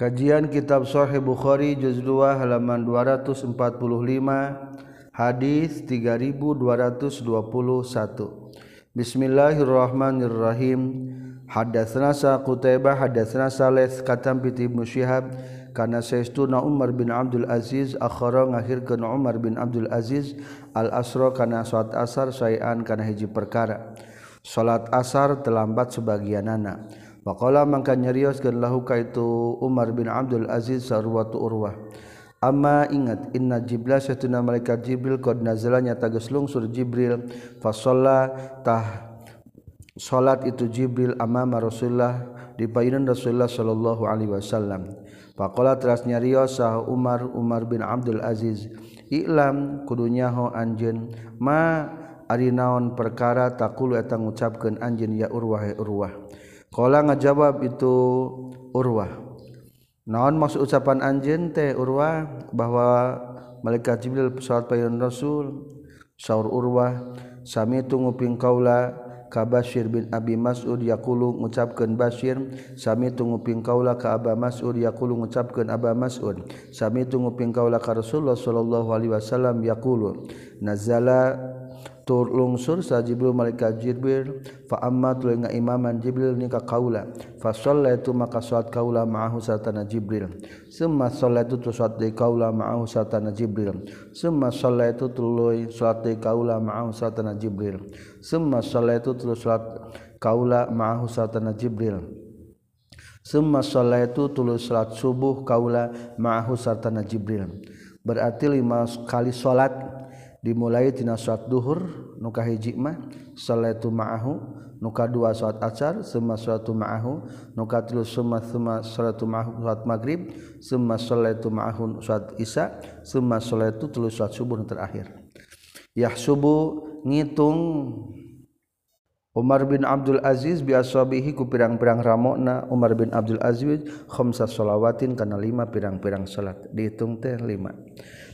Kajian Kitab Sahih Bukhari juz 2 halaman 245 hadis 3221 Bismillahirrahmanirrahim. Hadatsana Qutaibah hadatsana Salih katam piti Ibnu Syihab. Kana saestuna Umar bin Abdul Aziz akhara ngahirkeun Umar bin Abdul Aziz al asra kana salat asar sayan kana hiji perkara. Salat asar terlambat sebagianana Pakola maka nyarios kan lahuka itu Umar bin Abdul Aziz sarwatu urwah. Amma ingat inna Jibril satuna malaikat Jibril qad nazalanya tagas lungsur Jibril fa tah salat itu Jibril amama Rasulullah di payunan Rasulullah sallallahu alaihi wasallam. Pakola teras nyarios Umar Umar bin Abdul Aziz Iklam kudunya ho anjeun ma ari naon perkara takulu eta ngucapkeun anjeun ya urwah ya Kala ngajawab itu Urwah. Naon maksud ucapan anjeun teh Urwah bahwa malaikat Jibril pesawat payun Rasul saur Urwah sami tunguping kaula ka Bashir bin Abi Mas'ud yaqulu ngucapkeun Basir sami tunguping kaula ka Aba Mas'ud yaqulu ngucapkeun Aba Mas'ud sami tunguping kaula ka Rasulullah sallallahu alaihi wasallam yaqulu nazala lungsur sa Jibril malaikat Jibril fa amma tuluy ngaimaman Jibril ni ka kaula. Fa shallaitu maka salat kaula ma'ahu satana Jibril. Summa shallaitu tu salat deui kaula ma'ahu satana Jibril. Summa shallaitu tuluy salat deui kaula ma'ahu satana Jibril. Summa shallaitu tuluy salat kaula ma'ahu satana Jibril. Summa shallaitu tuluy salat subuh kaula ma'ahu satana Jibril. Berarti lima kali salat dimulai tina salat duhur nuka hiji mah salatu ma'ahu nuka dua salat asar summa salatu ma'ahu nuka tilu summa summa salatu ma'ahu salat maghrib summa salatu ma'ahu salat isya summa salatu tilu salat subuh terakhir. Yahsubu ngitung. Umar bin Abdul Aziz biasabihi ku pirang-pirang ramokna. Umar bin Abdul Aziz khamsa shalawatin kana lima pirang-pirang salat dihitung teh lima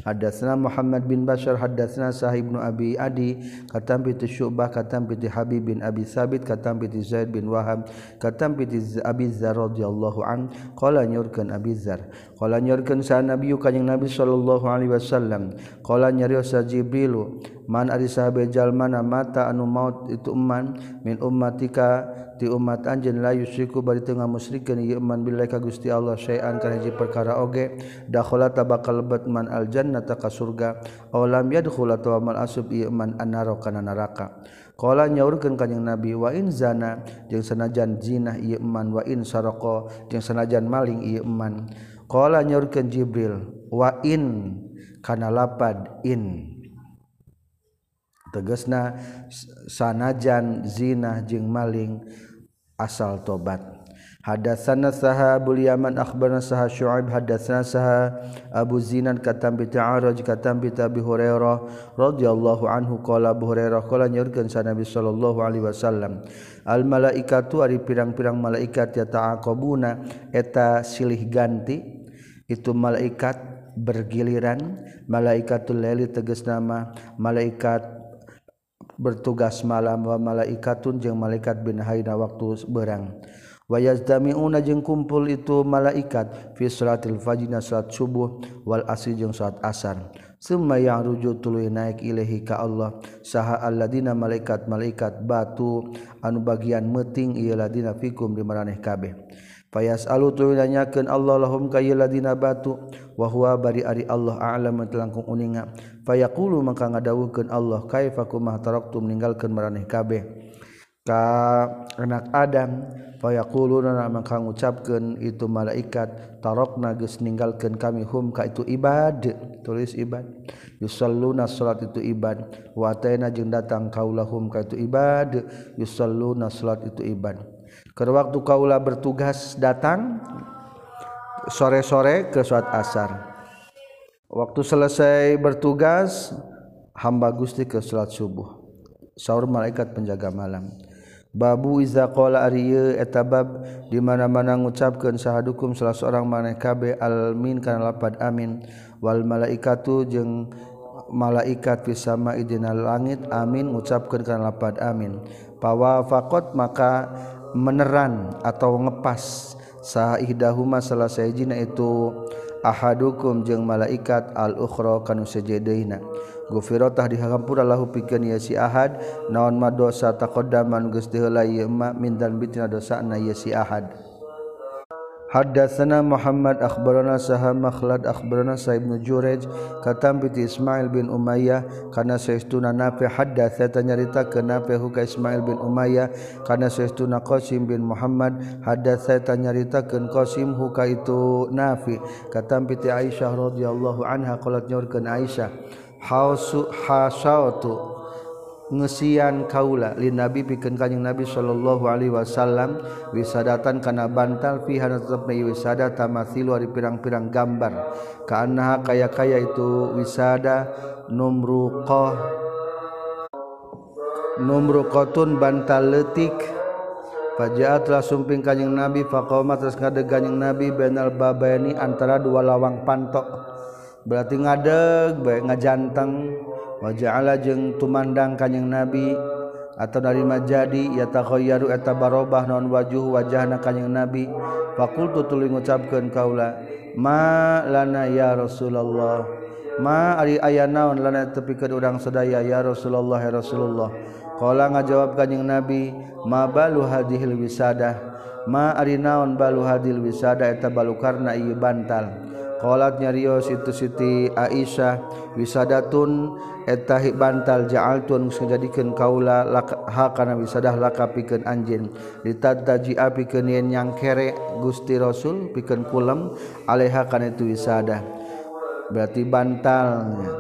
Hadatsna Muhammad bin Bashar hadatsna Sahih bin Abi Adi katam bi Syu'bah katam bi Habib bin Abi Sabit katam bi Zaid bin Wahab katam bi Abi Dzar radhiyallahu an qala nyurkeun Abi Dzar Kala nyorkeun sa Nabi kanjing Nabi sallallahu alaihi wasallam. Kala nyarios sa Jibril, man ari sahabe jalmana mata anu maut itu umman min ummatika ti umat anjeun la yusyriku bari teu ngamusyrikeun ieu man billahi ka Gusti Allah syai'an kana hiji perkara oge dakhala tabakal batman al jannata ka surga aw lam yadkhula tawamal asub ieu man annara kana neraka. Kala nyaurkeun kanjing Nabi wa in zana jeung sanajan zina ieu man wa in saroko jeung sanajan maling ieu man Qala nyaurkeun Jibril wa in kana lapad in. Tegesna sanajan zina jeung maling asal tobat. Hadatsana saha abul yaman akhbarna saha syuaib hadatsana saha abu zinan katam bi ta'araj katam bi tabi hurairah radhiyallahu anhu qala abu hurairah qala nyaurkeun sa nabi sallallahu alaihi wasallam al malaikatu ari pirang-pirang malaikat ya ta'aqabuna eta silih ganti itu malaikat bergiliran malaikatul Leli teges nama malaikat bertugas malam wa malaikatun jeung malaikat bin haina waktu berang. Wa yazdamiuna jeung kumpul itu malaikat fi salatil fajr salat subuh wal asri jeung salat asar. Summa ya'ruju tuluy naik ilahi ka Allah. Saha alladziina malaikat malaikat batu anu bagian meuting ieu ladina fikum di maraneh kabeh. payas alu tuwilanyakeun Allah lahum ka ladina batu wa huwa bari ari Allah a'lam telangkung uninga. Fayaqulu maka ngadawuhkeun Allah kaifa kumah taraktum? Ninggalkeun maraneh kabeh. Ka anak Adam fayaquluna maka ngucapkeun itu malaikat tarokna geus ninggalkeun kami hum ka itu ibad. Tulis ibad. Yusalluna salat itu ibad. Wa ataina jeung datang kaulahum ka itu ibad. Yusalluna salat itu ibad. Ker waktu kaulah bertugas datang sore-sore ke suat asar. Waktu selesai bertugas hamba Gusti ke salat subuh. Saur malaikat penjaga malam. Babu iza qala ariye eta bab di mana-mana ngucapkeun sahadukum salah seorang maneh kabe almin kana lapad amin wal malaikatu jeung malaikat fi sama idina langit amin ngucapkeun kana lapad amin. Pawa faqat maka meneran atau ngepas. Sahidahuma salah sayajina itu ahadukum jeung malaikat al-ukhra kanu sajadaina gufirotah dihampura lahu pikeun ya si ahad naon madosa taqaddama geus diheula ieu ma min dan bitina dosana ya si ahad. Hadatsana Muhammad akhbarana saha makhlad akhbarana sa ibnu Jurej katam Ismail bin Umayyah kana saestuna nafi hadatsa nyarita ke nafi ka Ismail bin Umayyah? Kana saestuna Qasim bin Muhammad hadatsa nyarita ke Qasim ka itu nafi? Katam bi Aisyah radhiyallahu anha qalat nyorkeun Aisyah hausu hasautu ngesian kaula lin nabi pikeun kanjing nabi sallallahu alaihi wasallam wisadatan kana bantal fi hanatna wisada tamathilu ari pirang-pirang gambar. Kaannaha kaya-kaya itu wisada numruqah numruqatun bantal leutik. Fajaat telah sumping kanjing Nabi faqoma terus ngadeg kanjing Nabi bainal babaini antara dua lawang pantok. Berarti ngadeg bae ngajanteng. waja'ala jeng tumandang kanyeng nabi atau narima jadi ya takhoyaru eta barobah non wajuh wajah na kanyeng nabi. Fakultu tuluy ngucapkeun kaula ma lana ya rasulullah ma ari aya naon lana tepikeun urang sadaya ya rasulullah ya rasulullah? Qala ngajawab kanyeng nabi ma balu hadhil wisadah ma ari naon balu hadil wisada eta balu karna ieu bantal? qalat nyario situ Siti Aisyah wisadatun etahi bantal jaaltun menjadikan kaula ha kana wisadah laka pikeun anjeun. Ditataji apikeun yen yang kere Gusti Rasul pikeun kulem alaiha kana itu wisadah. Berarti bantalnya.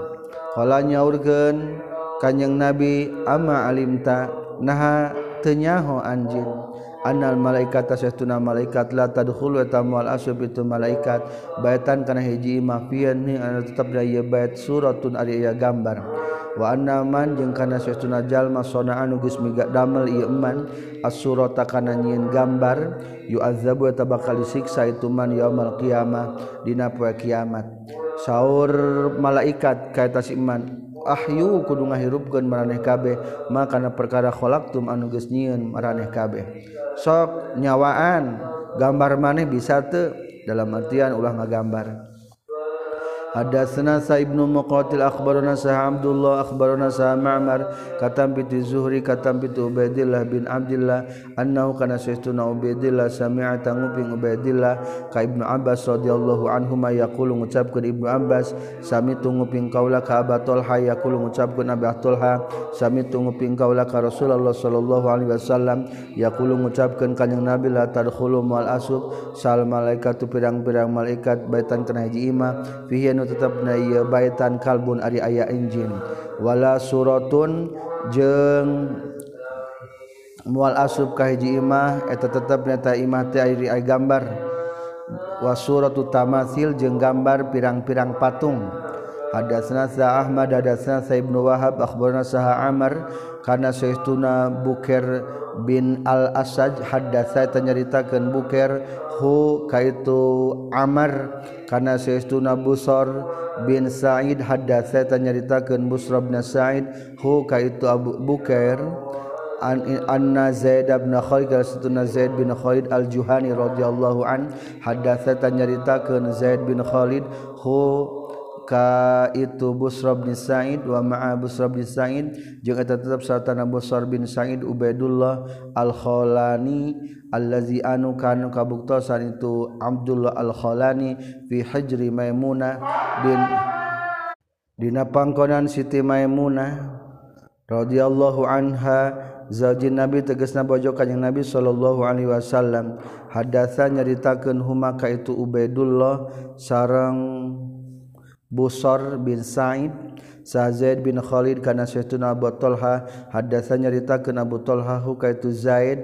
Kala nyaurkeun kanjeng Nabi ama alimta naha tenyaho anjeun. anal malaikat tasyahtuna malaikat la tadkhulu tamal asub itu malaikat. Baitan kana hiji mafian ni anu tetep da ieu bait suratun ari ieu gambar. Wa anna man jeung kana syahtuna jalma sonaan geus miga damel ieu man as-surata kana nyieun gambar yu'adzabu eta bakal disiksa itu man yaumul qiyamah dina poe kiamat. Saur malaikat kaita si iman ahyu kudu ngahirupkeun maraneh kabeh makana perkara khalaqtum anu geus nyieun maraneh kabeh. Sok nyawaan gambar maneh bisa teu dalam artian ulah ngagambar. Hadatsana Sa Ibnu Muqatil akhbarana Sa Abdullah akhbarana Sa Ma'mar katam bi Zuhri katam bi Ubaidillah bin Abdullah annahu kana sayyiduna Ubaidillah sami'a tanguping Ubaidillah ka Ibnu Abbas radhiyallahu anhu ma yaqulu ngucapkeun Ibnu Abbas sami tunguping kaula ka Abu Talha yaqulu ngucapkeun Abu Talha sami tunguping kaula ka Rasulullah sallallahu alaihi wasallam yaqulu ngucapkeun kanjing Nabi la tadkhulu mal asub sal malaikatu pirang-pirang malaikat baitan kana hiji imah fihi tetap baitan kalbun Ari aya injin. Wala suratun jeng mual asub ka hiji imah eta tetep nyata imah teh ay gambar. Wa suratu tamasil jeung gambar pirang-pirang patung. Hadatsna sa Ahmad hadatsna sa Ibnu Wahab akhbarna sa Amr kana sayyiduna Bukair bin Al Asaj hadatsa tanyaritakeun Bukair hu kaitu Amr. Kana saestuna Busor bin Sa'id hadatsa tanyaritakeun Busra bin Sa'id hu kaitu Abu Bukair an anna Zaid bin Khalid satuna Zaid bin Khalid al-Juhani radhiyallahu an hadatsa tanyaritakeun Zaid bin Khalid hu ka itu Busra bin Sa'id wa ma'a Busra bin Sa'id. Jeung eta tetep sarta Busra bin Sa'id Ubaidullah Al-Khalani allazi anu kanu kabuktosan itu Abdullah Al-Khalani fi hijri Maimunah din dina pangkonan Siti Maimunah radhiyallahu anha. Zaujin Nabi tegesna bojo kanjing Nabi sallallahu alaihi wasallam. Hadatsa nyaritakeun huma ka itu Ubaidullah sareng Busor bin Said Sa'id bin Khalid kana Syekhuna Abu Talha. Hadatsa nyaritakeun Abu Talha hukaitu Zaid.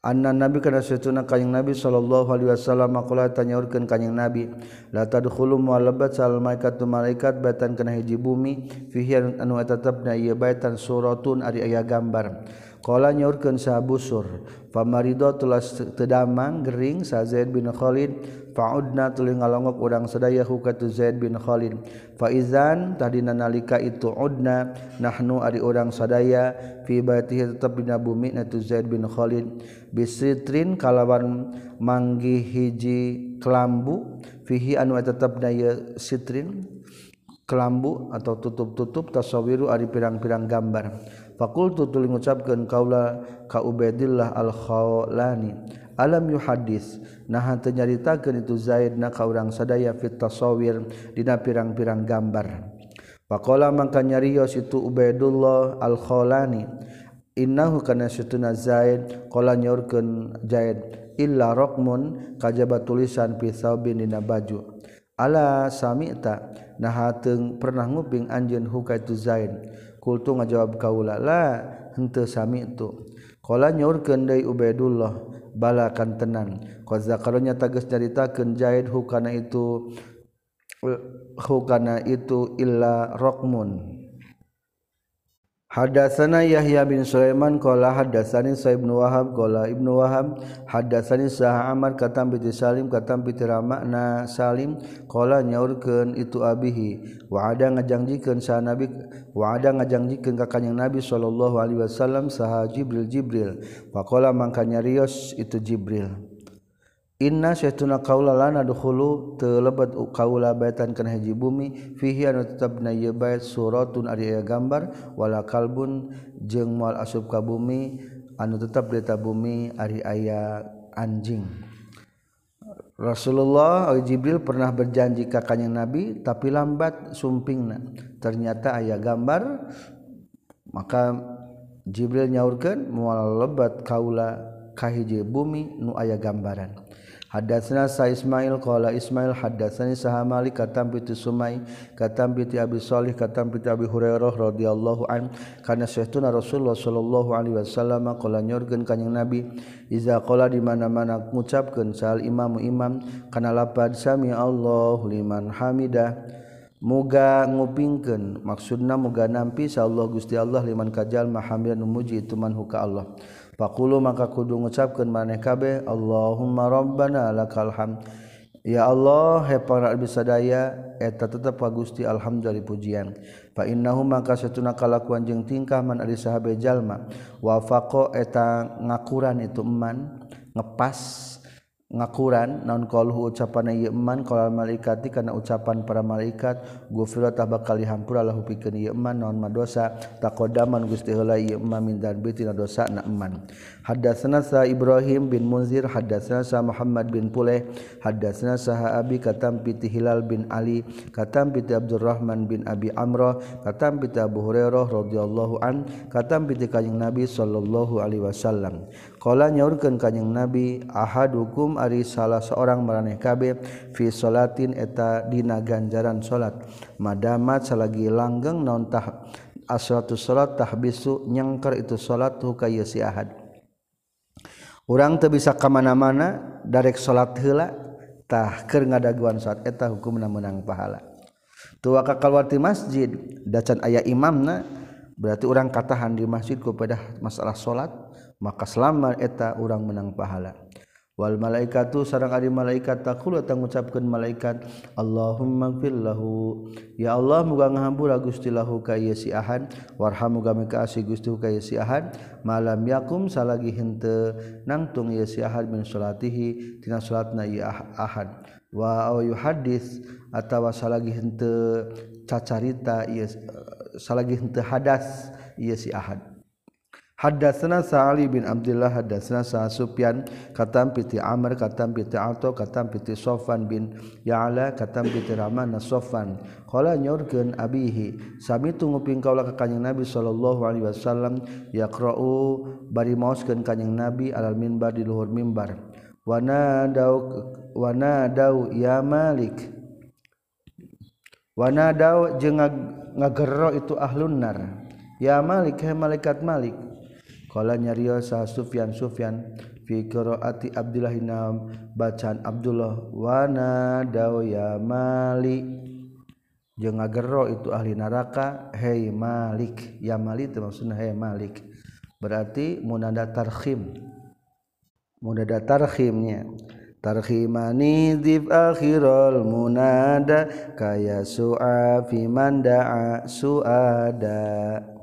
Anna Nabi kana Syekhuna kanjing Nabi sallallahu alaihi wasallam qala tanyaurkeun kanjing Nabi la tadkhulu mu'allabat sal malaikatu malaikat batan kana hiji bumi fihi anu tetepna ieu baitan suratun ari aya gambar. Kala nyaurkeun sa busur pamarido tulas tedamang gering sa Zaid bin Khalid faudna tuling ngalongok urang sadaya hukatu Zaid bin Khalid. Faizan tadi nalika itu udna nahnu ari urang sadaya fi baitihi tetep dina bumi na tu Zaid bin Khalid. Bisitrin kalawan manggi hiji kelambu fihi anu tetep daya sitrin kelambu atau tutup-tutup tasawiru ari pirang-pirang gambar. Fakultu tuling ngucapkeun kaula ka Ubaidillah al-Khawlani alam yu hadis nah nyaritakan itu Zaid na ka urang sadaya fitasawir dina pirang-pirang gambar. Pakola mangka nyarios itu Ubaidullah Al-Khalani. innahu kana situna Zaid qala nyorkeun Zaid illa raqmun kajaba tulisan fi saubin dina baju. Ala samita. Nah teung pernah nguping anjeun huka itu Zaid. Kultu ngajawab kaula la henteu sami itu Kala nyaur deui Ubaidullah balakan tenan. Qad zakaronya tagas nyaritakeun Zaid hukana itu eh, hukana itu illa raqmun. Hadatsana Yahya bin Sulaiman qala hadatsani Sa'ib bin Wahab qala Ibnu Wahab hadatsani Sa'ah Amr katam bi Salim katam bi Ramakna Salim qala nyaurkeun itu abihi. Wa ada ngajangjikeun sa Nabi wa ada ngajangjikeun ka kanjing Nabi sallallahu alaihi wasallam saha Jibril Jibril faqala mangka nyarios itu Jibril. Inna syaituna kaula lana dukhulu telebat kaula baitan kana hiji bumi. Fihi anu tetepna ieu bait suratun ari aya gambar. Wala kalbun jeung moal asub ka bumi. Anu tetep di bumi ari aya anjing. Rasulullah Jibril pernah berjanji ka kanjeng Nabi tapi lambat sumpingna. Ternyata aya gambar maka Jibril nyaurkeun moal lebat kaula ka hiji bumi nu aya gambaran. Hadatsna sa Ismail qala Ismail hadatsani saha Malik katam bi Sumai katam bi Abi Shalih katam bi Abi Hurairah radhiyallahu an kana syaituna Rasulullah sallallahu alaihi wasallam qala nyorkeun kanjing Nabi iza qala di mana-mana ngucapkeun sal imamu imam kana lapad sami Allahu liman hamidah Muga ngupingkeun maksudna muga nampi sa Allah Gusti Allah liman kajal mahamdan muji itu man huka Allah. Pakulu maka kudu ngucapkeun maneh kabeh Allahumma Rabbana lakal hamd. Ya Allah he para bisadaya eta tetep ka Gusti alhamdulillah pujian. Fa innahu maka satuna kalakuan jeung tingkah man ari sahabe jalma wa wafaqo eta ngakuran itu eman ngepas ngakuran naon qalhu ucapan ieu man qalal malaikati kana ucapan para malaikat gufira bakal dihampura lahu pikeun ieu man naon madosa taqodaman Gusti heula ieu man min dan biti dosa na eman. Hadatsana sa Ibrahim bin Munzir hadatsana sa Muhammad bin Puleh hadatsana sa Abi katam piti Hilal bin Ali katam piti Abdurrahman bin Abi Amrah katam piti Abu Hurairah radhiyallahu an katam piti kanjing Nabi sallallahu alaihi wasallam. Qala nyaurkeun kanjing Nabi ahadukum ari salah seorang meraneh kabeh fi salatin eta dina ganjaran salat. Madamat salagi langgeng naon tah asratu salat tahbisu nyengker itu salat hukaya si ahad orang tuh bisa kemana-mana darek salat hela tah keur ngadaguan saat eta hukumna menang pahala. Tua ka kalwati masjid dacan aya imamna berarti orang katahan di masjid kepada masalah salat maka selama eta orang menang pahala. Wal malaikatu sarang ari malaikat taqulu tangucapkeun malaikat Allahummaghfirlahu ya Allah muga ngahampura Gusti lahu ka ieu si Ahad warham muga mikaasi Gusti ka ieu si Ahad malam yakum salagi henteu nangtung ieu si Ahad min salatihi tina salatna ieu ah, Ahad wa au yuhaddis atawa salagi henteu cacarita ieu salagi henteu hadas ieu si Ahad Hadatsana Sa'ali bin Abdullah hadatsana Sa Sufyan katam piti Amr katam piti Ato katam piti Sofan bin Ya'la katam piti Rahman Sofan qala nyorkeun abihi sami tunguping kaula ka kanjing Nabi sallallahu alaihi wasallam yaqra'u bari maoskeun kanjing Nabi alal minbar di luhur mimbar wana dau wana dau ya Malik. Wana dau jeung ngagero itu ahlun nar. Ya Malik he malaikat Malik. Kala nyariyo sa Sufyan Sufyan fi qiraati Abdullah inam bacaan Abdullah wana dawya Malik jeung ngagero itu ahli neraka hei Malik. Ya Malik itu maksudna hei Malik. Berarti munada tarhim, munada tarhimnya, tarkhimani dib akhirul munada kaya su'a fi man da'a su'ada.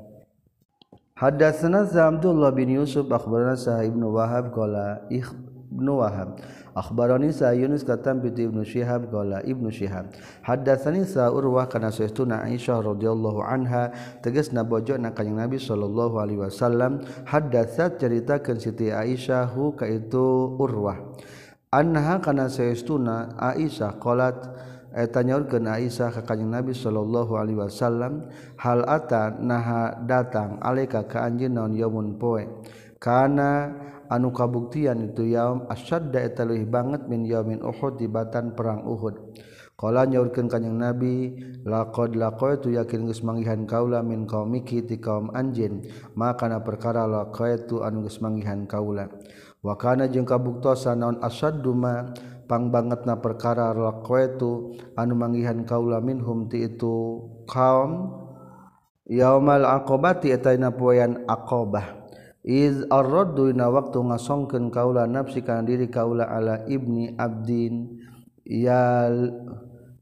Hadatsana Abdullah bin Yusuf akhbarana Sa Ibnu Wahab qala Ibnu Wahab akhbarani Sa Yunus katam bi Ibnu Shihab qala Ibnu Shihab hadatsani Sa Urwah kana sayyiduna Aisyah radhiyallahu anha tegas nabojo na kanjeng Nabi sallallahu alaihi wasallam hadatsat caritakeun Siti Aisyah hu ka itu Urwah anha kana sayyiduna Aisyah qalat tanya Aisyah ka kakaknya Nabi sallallahu Alaihi Wasallam hal ata naha datang alaika ka anjeun naon yaumun poe? Kana anu kabuktian itu yaum asyadda eta leuwih banget min yaumin Uhud di batan perang Uhud. Qala nyaurkeun kanjing Nabi laqad laqaitu yakin geus manggihan kaula min qaumiki ti kaum anjeun maka na perkara laqaitu anu geus manggihan kaula. Wa kana jeung kabuktosan naon asadduma pang bangetna perkara laqaitu anu manggihan kaula minhum ti itu kaum. Yaumal aqabati eta dina poean aqabah na waktu ngasongken kaula nafsikan diri kaula ala ibni Abdin ya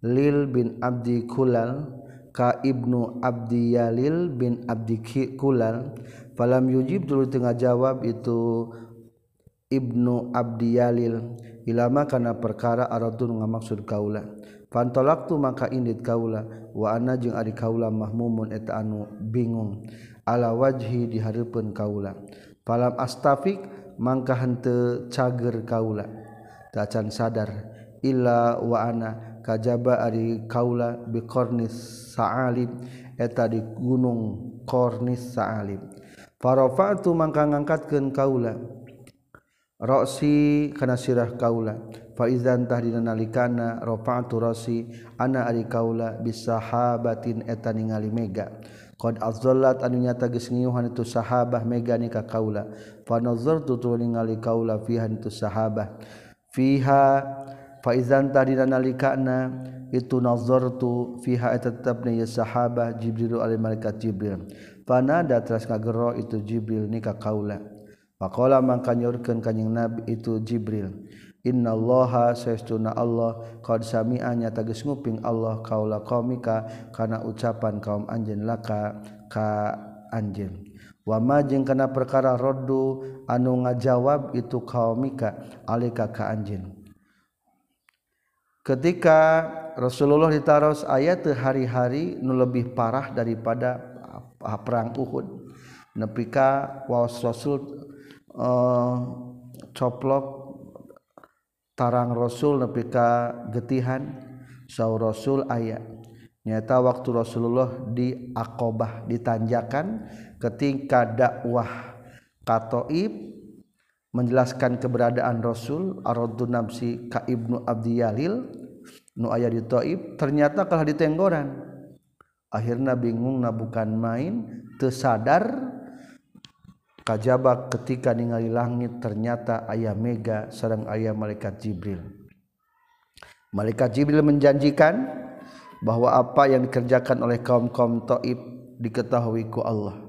lil bin Abdi kulal ka ibnu Abdiyalil bin Abdi kulal. Palam yujib dulu tengah jawab itu Ibnu Abdiyalil. Ilama kana perkara aradun ngamaksud kaula. Pantolaktu maka indit kaula wa ana jeung ari kaula mahmumun eta anu bingung. Ala wajhi dihareupeun kaula. Palam astafik mangka henteu cager kaula. Tacan sadar illa wa ana kajaba ari kaula bi qarnis sa'alib eta di gunung qarnis sa'alib. Farafa'tu mangka ngangkatkeun kaula. Roksi kana sirah kaula. Faizantah dina nalikana rafa'tu rosi ana ari kaula bisahabatin eta ningali mega. Qad azzallat anu nyata geus ngiuhan itu sahabah mega ni ka kaula. Fa nazartu tu ningali kaula fiha itu sahabah. Fiha faizantah dina nalikana itu nazartu fiha eta tetapna ya sahabah jibril alaihi malaikat jibril. Panada teras ngagero itu jibril ni ka kaula. Faqala mangka nyorkeun kanjing nabi itu jibril Innallaha saestuna Allah qad sami'a tagis nguping Allah kaula qaumika kana ucapan kaum anjeun laka ka anjeun. Wa ma jeung kana perkara raddu anu ngajawab itu qaumika alika ka anjeun. Ketika Rasulullah ditaros ayat hari-hari nu lebih parah daripada perang Uhud. Nepika waos Rasul uh, coplok tarang rasul nepika getihan sau rasul ayat nyata waktu Rasulullah di Aqobah ditanjakan ketika dakwah katoib menjelaskan keberadaan Rasul aradun nafsi ka Ibnu Abdi Yalil nu aya di Taib ternyata kalah di Tenggoran. Akhirnya bingung nah bukan main tersadar kajaba ketika ningali langit ternyata ayah mega sarang ayah malaikat Jibril. Malaikat Jibril menjanjikan bahwa apa yang dikerjakan oleh kaum-kaum Taib diketahui ku Allah.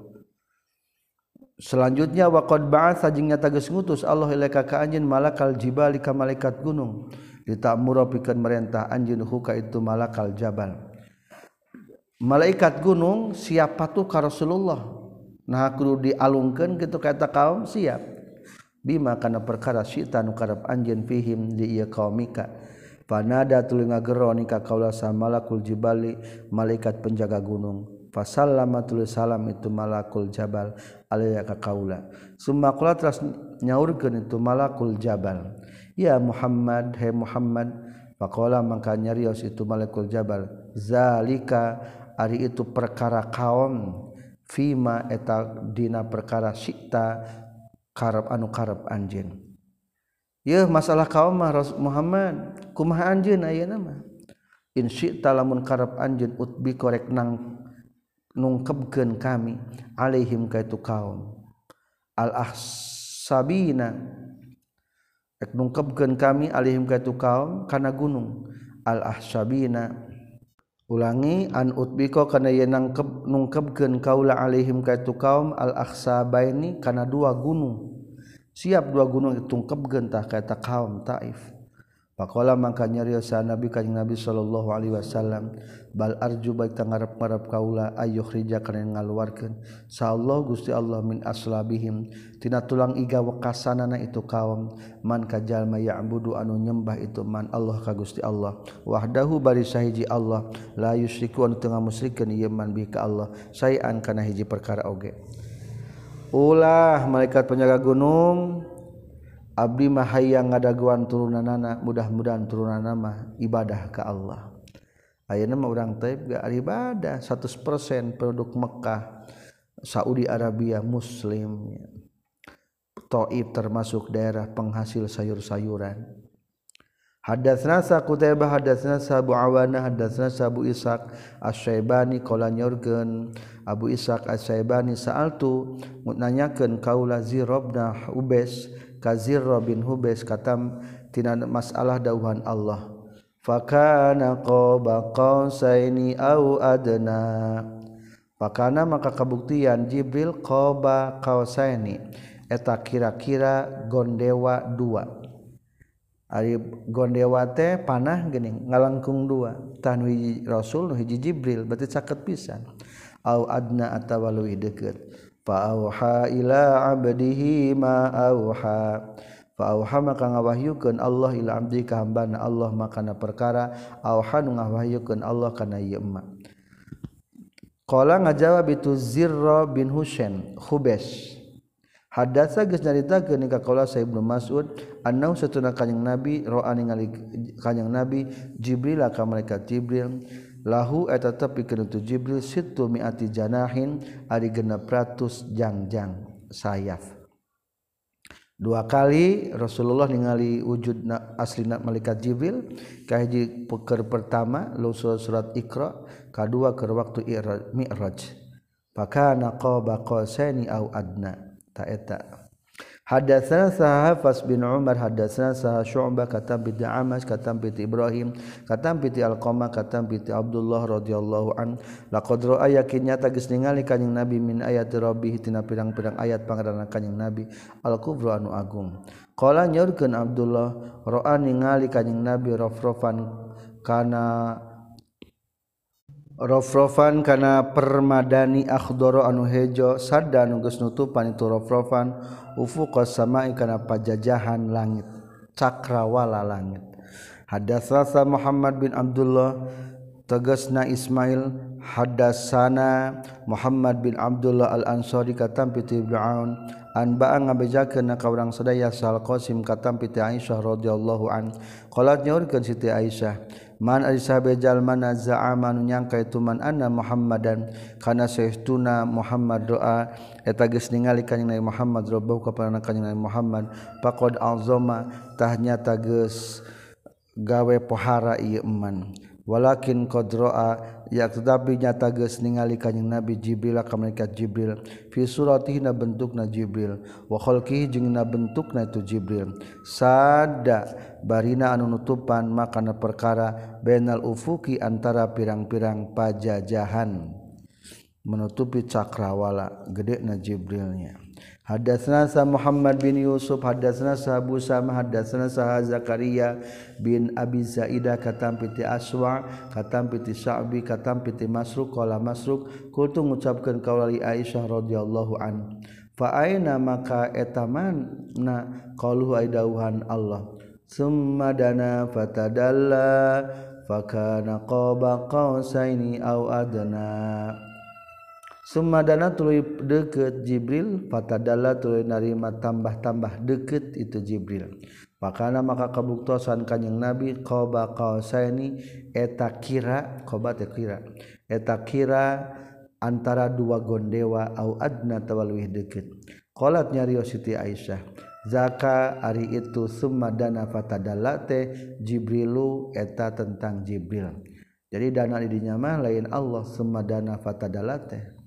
Selanjutnya waqad ba'atsa jeung nyata ngutus Allah ilaika ka anjeun malakal jibali ka malaikat gunung. Ditamura pikeun merentah anjeun huka itu malakal jabal. Malaikat gunung siapa tuh ka Rasulullah kudu dialungkan gitu kata kaum siap. Bima karena perkara sita nukarap anjen fihim di ia kaumika. Panada tulinga gero nikah kaula malakul jibali malaikat penjaga gunung. Fasallama tulis salam itu malakul jabal alaiya ka kaula. Summa qala teras nyaurkeun itu malakul jabal. Ya Muhammad hai Muhammad faqala mangka nyarios itu malakul jabal. Zalika ari itu perkara kaum fima eta dina perkara sikta karep anu karep anjin Ye masalah kaum mah Muhammad kumaha anjeun ayeuna mah? In syi'ta lamun karep anjeun utbi korek nang nungkepkeun kami alaihim ka itu kaum. Al ahsabina ek nungkepkeun kami alaihim ka itu kaum kana gunung. Al ahsabina ulangi an utbiko kana yen nangkep nungkepkeun kaula alaihim ka itu kaum al akhsabaini kana dua gunung. Siap dua gunung ditungkep gentah ka kaum Taif. Pakola mangka nyariosa Nabi kanjing Nabi sallallahu alaihi wasallam bal arju baik tangarep-ngarep kaula ayuh rija kana ngaluarkeun. Allah Gusti Allah min aslabihim tina tulang iga wekasanana itu kaum man kajalma ya'budu anu nyembah itu man Allah ka Gusti Allah. Wahdahu bari sahiji Allah la yusyriku anu teu ngamusyrikeun ieu man bi ka Allah. Sayan kana hiji perkara oge. Ulah malaikat penjaga gunung Abdi mahayang ngadaguan turunan anak mudah-mudahan turunan nama ibadah ke Allah. Ayo nama orang taib gak ibadah 100% produk Mekkah Saudi Arabia Muslim Taib termasuk daerah penghasil sayur-sayuran. Hadatsna sa Qutaibah hadatsna Abu Awana hadatsna Abu Ishaq Asy-Syaibani qala nyorgeun. Abu Ishaq Asy-Syaibani sa'altu nanyakeun kaula Zirabna Ubes kazir bin Hubes katam tina masalah dauhan Allah. Fakana qaba qausaini au adna. Fakana maka kabuktian Jibril qaba qausaini. Eta kira-kira gondewa dua. Ari gondewa teh panah geuning ngalangkung dua. Tan hiji Rasul nu hiji Jibril berarti caket pisan. Au adna atawa leuwih deukeut. faauha ila abdihi ma auha. Faauha maka ngawahyukeun Allah ila abdi ka hambana Allah makana perkara. Auha nu ngawahyukeun Allah kana ieu emma Qala ngajawab itu Zirra bin Husain Khubesh Hadatsa geus nyaritakeun ka kaula Sa Ibnu Mas'ud annau satuna kanjing Nabi roa ningali kanjing Nabi Jibril ka malaikat Jibril. lahu eta tepi kana tu Jibril situ miati janahin ari genep ratus jangjang sayaf. Dua kali Rasulullah ningali wujud na, asli na malaikat Jibril kahiji peker pertama lu surat, surat Iqra kedua ke waktu Mi'raj. Maka naqaba qasani au adna ta eta. Hadatsana Sahafas bin Umar hadatsana Sah Syu'bah katam bi Amas katam bi Ibrahim katam bi Alqamah katam bi Abdullah radhiyallahu an. Laqad ra'a yakin nyata geus ningali kanjing Nabi min ayat rabbih tina pirang-pirang ayat pangaranna kanjing Nabi al-kubra anu agung. Qala nyaurkeun Abdullah ra'a ningali kanjing Nabi rafrafan kana rofrofan kana permadani akhdoro anu hejo sadda nugus nutupan itu rofrofan. Ufuqa samai kana pajajahan langit cakrawala langit. Hadatsana Muhammad bin Abdullah tegasna Ismail. Hadatsana Muhammad bin Abdullah al-Ansari katam piti Ibnu Aun an ba'a ngabejakeun ka urang sadaya Sal Qasim katam piti Aisyah radhiyallahu an. Qalat nyaurkeun Siti Aisyah. man Alisabejal mana zaaman nyangka ituman anna Muhammadan. Kana seuna Muhammad doa etagis ningali kanjing Nabi Muhammad robbahu ka panana kanjing Nabi Muhammad. Faqad alzama tahnya tages gawe pohara ieu iman walakin qadraa yakdabi nyata geus ningali kanjing Nabi Jibril ka malaikat Jibril. Fi suratina bentukna Jibril wa khalqihi jeung na bentukna itu Jibril. Sada barina anu nutupan makana perkara bainal ufuki antara pirang-pirang pajajahan. Menutupi cakrawala gede na Jibrilnya. Hadatsna sa Muhammad bin Yusuf hadatsna sa Abu Sama hadatsna sa Zakaria bin Abi Zaidah katam piti Aswa katam piti Sa'bi katam piti Masruq qala Masruq kultu ngucapkeun kaula li Aisyah radhiyallahu an fa aina maka etaman na qalu aidauhan Allah. Summa dana fatadalla fakana qaba qausaini au adna. Sumadana tuluy deket Jibril fatadalla tuluy narima tambah-tambah deket itu Jibril. Pakana maka kabuktosan kanjing Nabi qaba qausaini eta kira qaba teh kira. Eta kira antara dua gondewa au adna tawalwih deket. Qalat nyarios Siti Aisyah. Zaka ari itu sumadana fatadalla teh Jibrilu eta tentang Jibril. Jadi dana di mah lain Allah sumadana fatadalla teh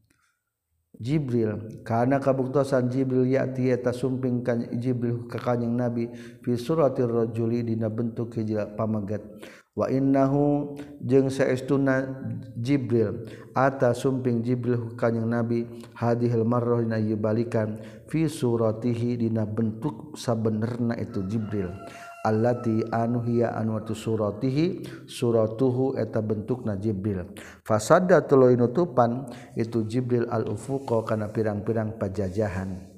Jibril. Karena kabuktosan Jibril yati eta sumping Jibril ke kanjing Nabi fi suratir rajuli dina bentuk hijil pamagat. Wa innahu jeung saestuna Jibril ata sumping Jibril kanjing Nabi hadihil marrah dina balikan fi suratihi dina bentuk sabenerna itu Jibril. allati anu hiya anu tu suratihi suratuhu eta bentukna Jibril. Fasadda tuluy nutupan itu Jibril al ufuqa kana pirang-pirang pajajahan.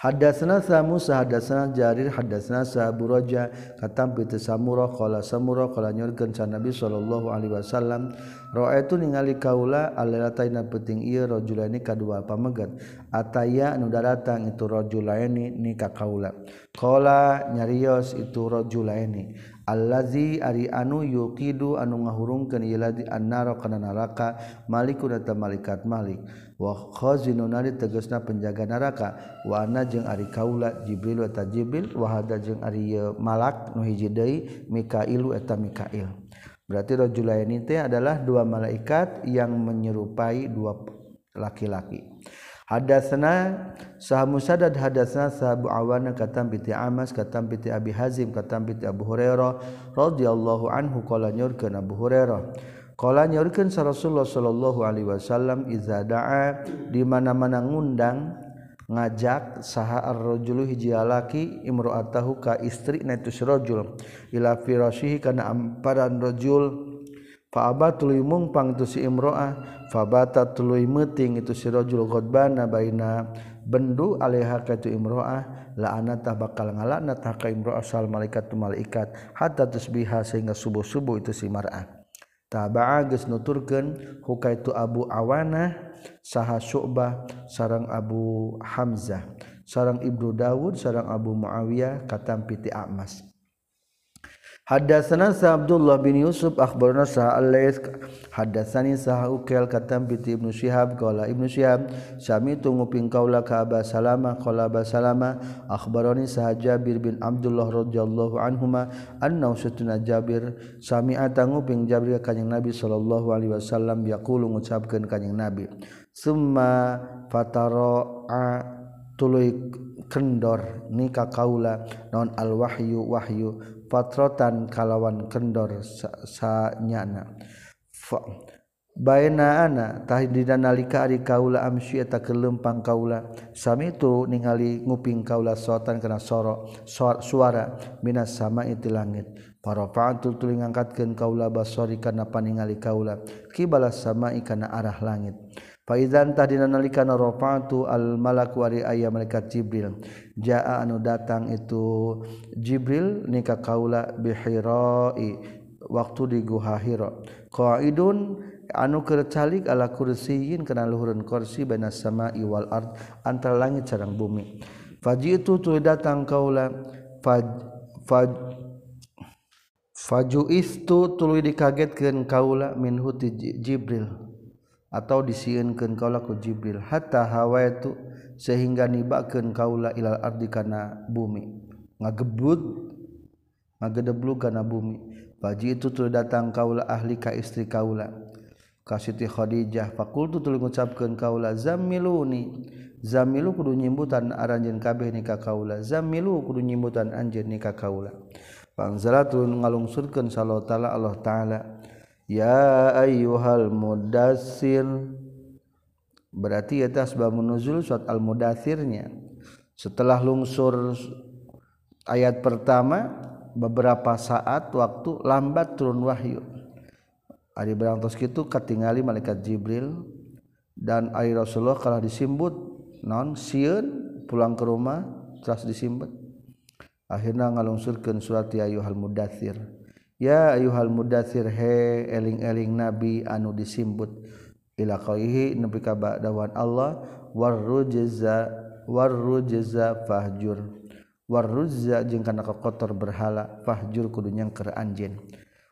Hadatsana sa Musa hadatsana Jarir hadatsana sa Abu Raja. Katam bi Samura qala Samura qala nyurkeun sa Nabi sallallahu alaihi wasallam. Roa itu ningali kaula alataina penting ieu rajulaini kadua pamegat. Ataya anu datang itu rajulaini ni ka kaula. Qala nyarios itu rajulaini allazi ari anu yuqidu anu ngahurungkeun ieu ladi annara kana neraka malikun ta malikat malik. wazinari tegesna penjaga neraka. Wana jeung Ari Kaula Jibril eta Jibril Wahada jeung Ari Malak nu hiji deui Mikailu eta Mikail. Berarti rajulaini teh adalah dua malaikat yang menyerupai dua laki-laki. Hadatsana sah Musaddad hadatsana sahabu Awana katam piti Amas katam piti Abi Hazim katam piti Abu Hurairah radhiyallahu anhu qala nyurkeun Abu Hurairah. Qala nyurkeun sa Rasulullah sallallahu alaihi wasallam iza da'a di mana-mana ngundang ngajak saha ar-rajulu hiji laki imra'atahu ka istri na itu rajul. Ila firashihi kana amparan rajul. Faaba tuluy mungpang itu si imro'ah fabata tuluy meting itu si rajul ghadbana baina. Bendu alaiha ka itu imro'ah la'anatah bakal ngalaknat ka imro'ah sal malaikat tu malaikat hatta tusbiha sehingga subuh-subuh itu si mar'ah tabagus nuturken huka itu Abu awana saha Syu'bah sarang Abu Hamzah sarang Ibnu Dawud sarang Abu Muawiyah katam piti Amas. Hadatsana Abdullah bin Yusuf akhbarana sa Al-Laits hadatsani sa Ukail katam bi Ibnu Syihab qala Ibnu Syihab sami nguping kaula ka Aba Salamah qala Aba Salamah akhbarani sa Jabir bin Abdullah radhiyallahu anhuma anna usatuna Jabir sami nguping Jabir kanjing Nabi sallallahu alaihi wasallam yaqulu ngucapkeun kanjing Nabi. Summa fatara tuluy kendor nikah kaula non al wahyu wahyu patrotan kalawan kendor sanyana. Baena tahdina nalika ari kaula amsy eta kelempang kaula. Sami itu ningali nguping kaula sotan kana sorok suara minas sama itu langit. Para patul tuling ngangkatkeun kaula basori kana paningali kaula. Kibala sama ikana arah langit. Faizantah dina nalika narofatu al malaku ari aya malaikat Jibril. Jaa anu datang itu Jibril nika kaula bihirai waktu di guha Hira. Qaidun anu kercalik ala kursiyin kana luhureun kursi baina samai wal ard antara langit sareng bumi. Fajitu tu datang kaula faj faj Faju istu tuluy dikagetkeun kaula min huti Jibril. atau disiinkan kaulaku Jibril. Hatta hawa itu sehingga nibakan kaula ilal ardi kana bumi. Ngagebut ngagedeblu kana bumi. Baji itu tul datang kaula ahli ka istri kaula. Ka Siti Khadijah. Fakultu tul ngucapkeun kaula zamiluni. Zamilu kudu nyimbutan aranjeun kabeh nikah kaula. Zamilu kudu nyimbutan anjeun nikah kaula. Pangzala turun ngalungsurkeun sallallahu taala Allah taala. Ya ayyuhal mudassir. Berarti atas sebab menuzul surat al-mudathirnya. Setelah lungsur ayat pertama beberapa saat waktu lambat turun wahyu. Ari berangtos kitu katingali malaikat Jibril dan air Rasulullah kalau disimbut. Non sieun pulang ke rumah terus disimbut. Akhirnya ngalungsurkeun surat ya ayyuhal mudathir ya ayuhal mudathir he eling-eling nabi anu disimbut ila qaihi nepi ka dawan Allah warrujza warrujza fahjur. Warruzza jeung kana kotor berhala fahjur kudu nyengker anjeun.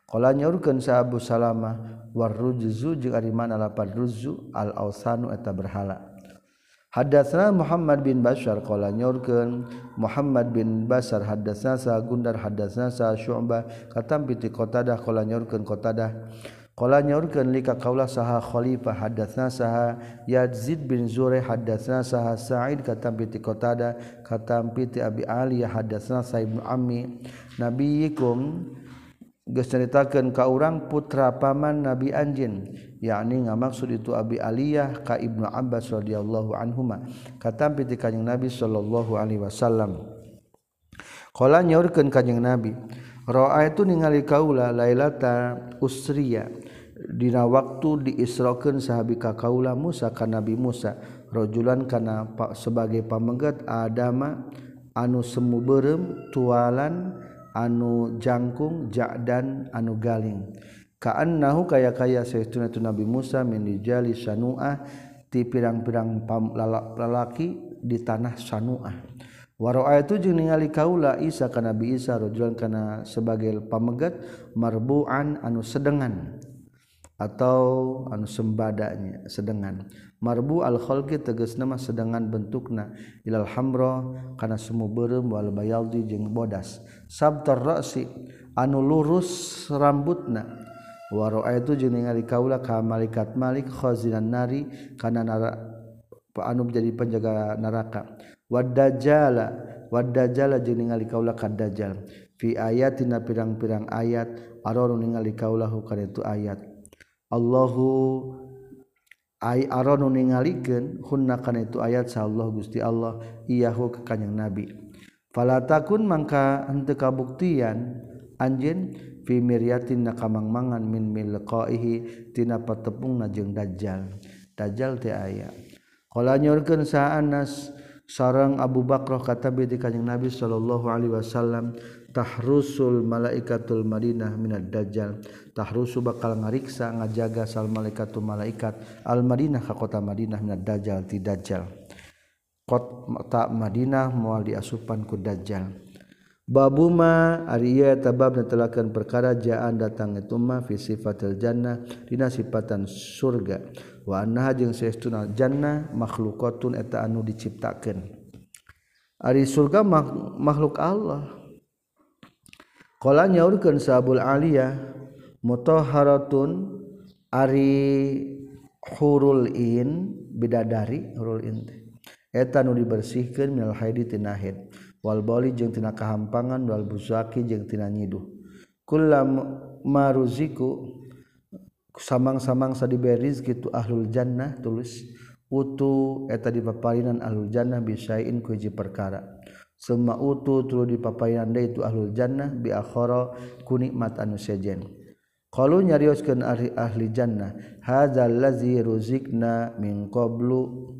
Qala nyaurkeun sa Abu Salamah warrujzu jeung ari mana lapan ruzu al ausanu eta berhala. Hadatsana Muhammad bin Bashar qala nyorkeun. Muhammad bin Bashar hadatsana sa Gundar hadatsana sa Syu'bah katampi ti Qatadah qala nyorkeun Qatadah. Qala nyorkeun lika kaula saha Khalifah hadatsana saha. Yazid bin Zureh hadatsana saha. Sa'id katampi ti Qatadah katampi ti Abi Ali hadatsana sa Ibnu Ammi. Nabiyikum ceritakan kau orang putra paman Nabi anjin yakni ngamaksud itu Abi Aliyah ka Ibnu Abbas radhiyallahu anhuma katampi ti kanjing Nabi sallallahu alaihi wasallam. Qala nyaurkeun kanjing Nabi ra'a itu ningali kaula lailata usriya dina waktu diisrokeun sahabi ka kaula Musa ka Nabi Musa rajulan kana sebagai pamenggat Adama anu semu berem tualan anu jangkung jadan anu galing. Kaan nahu kaya kaya seuna itu Nabi Musa minjali sanuah ti pirang-pirang lalaki di tanah sanuah. Waroa itu jeung ningali kaula Isa ka Nabi Isa rajulan kana sebagai pamegat marbuan anu sedengan atau anu sembadanya sedengan. marbu al-khalqi tegas nama sedangkan bentukna. Ilal hamro karena semu berem wal bayaldi jeung bodas. Sabtar ra'si anu lurus rambutna. Waro itu jeung ningali kaula ka malaikat malik khazinan nari kana nara anu jadi penjaga neraka. Wadajala wadajala jeung ningali kaula ka dajjal. Fi ayatina pirang-pirang ayat aror ningali kaulahu kana itu ayat. Allahu ay aronu ningalikeun hunna kana itu ayat sa Allah Gusti Allah iyahu ka kanjing nabi. Fala takun mangka henteu kabuktian anjeun fi miryatin na kamangmangan min milqaihi tina patepungna jeung dajjal. Dajjal teh aya. Qala nyorkeun sa Anas sareng Abu Bakrah kata bi kanjing Nabi sallallahu alaihi wasallam tahrusul malaikatul Madinah minad dajjal. Tahrusu bakal ngariksa ngajaga sal malaikatul malaikat. Al Madinah ka kota Madinah minad dajjal ti dajjal. Kota Madinah moal diasupan ku dajjal. Babuma ariya tabab netelakeun perkara jaan datang itu ma fi sifatil jannah dina sifatan surga. Wa annaha jeung saestuna jannah makhluqatun eta anu diciptakeun. Ari surga makhluk Allah. Kala nyaurkeun sabul aliyah mutahharatun ari hurul in bidadari hurul in teh. Eta nu dibersihkeun minal haidi tina haid wal bali jeung tina kahampangan wal buzaki jeung tina nyiduh. Kullam maruziku samang-samang sadiberi rezeki ahlul jannah tulis. Utu eta dipaparinan ahlul jannah bisain kuji perkara. summa utu tulu di papayan deui itu ahlul jannah bi akhara kunikmat anu sejen. Qalu nyarioskeun ahli, ahli jannah hadzal ladzi ruzikna min qablu.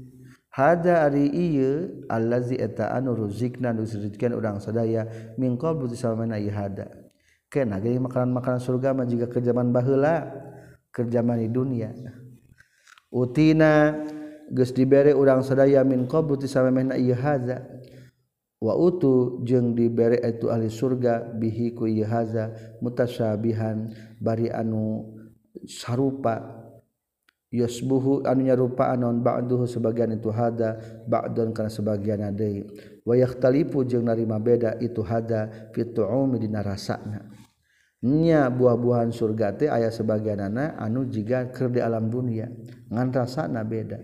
Hadza ari ieu allazi eta anu ruzikna nu dirizikeun urang sadaya min qablu disamana ieu hada? Kana ge makanan-makanan surga mah jiga ke zaman baheula ke zaman di dunia. Utina geus dibere urang sadaya min qablu disamana ieu wa utu jeung dibere itu ahli surga bihi ku ieu haza mutasyabihan bari anu sarupa yasbuhu anu nyarupa anon ba'duhu sebagian itu hada ba'dun kana sebagian deui wa yakhtalifu jeung narima beda itu hada fi tu'umi dina rasana nya buah-buahan surga teh aya sebagianana anu jiga keur di alam dunia ngan rasana beda.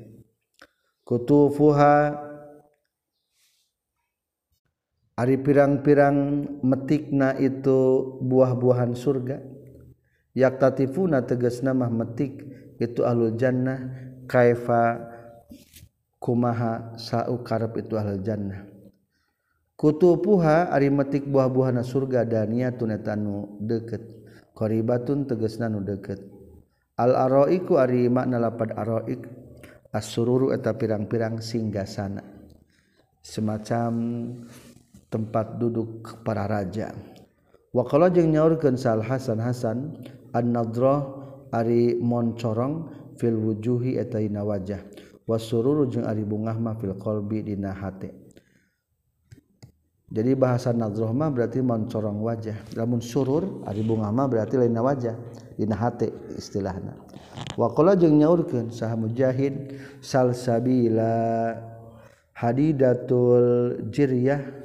Kutufuha Ari pirang-pirang metikna itu buah-buahan surga. Yaktatifuna tegas nama metik itu ahlul jannah. Kaifa kumaha sa'u karep itu ahlul jannah. Kutupuha ari metik buah-buahan surga daniyatun eta deket. deukeut. Qaribatun tegasna nu deukeut. Al araiku ari makna lapad araik asururu eta pirang-pirang singgasana. Semacam tempat duduk para raja. Wakala jeung nyaurkeun sal Hasan Hasan an-nadrah ari moncorong fil wujuhi eta dina wajah wasururu jeung ari bungah mah fil qalbi dina hate jadi bahasa nadrah mah berarti moncorong wajah lamun surur ari bungah mah berarti lain wajah dina hate istilahna. Waqala jeung nyaurkeun sah mujahid salsabila hadidatul jiryah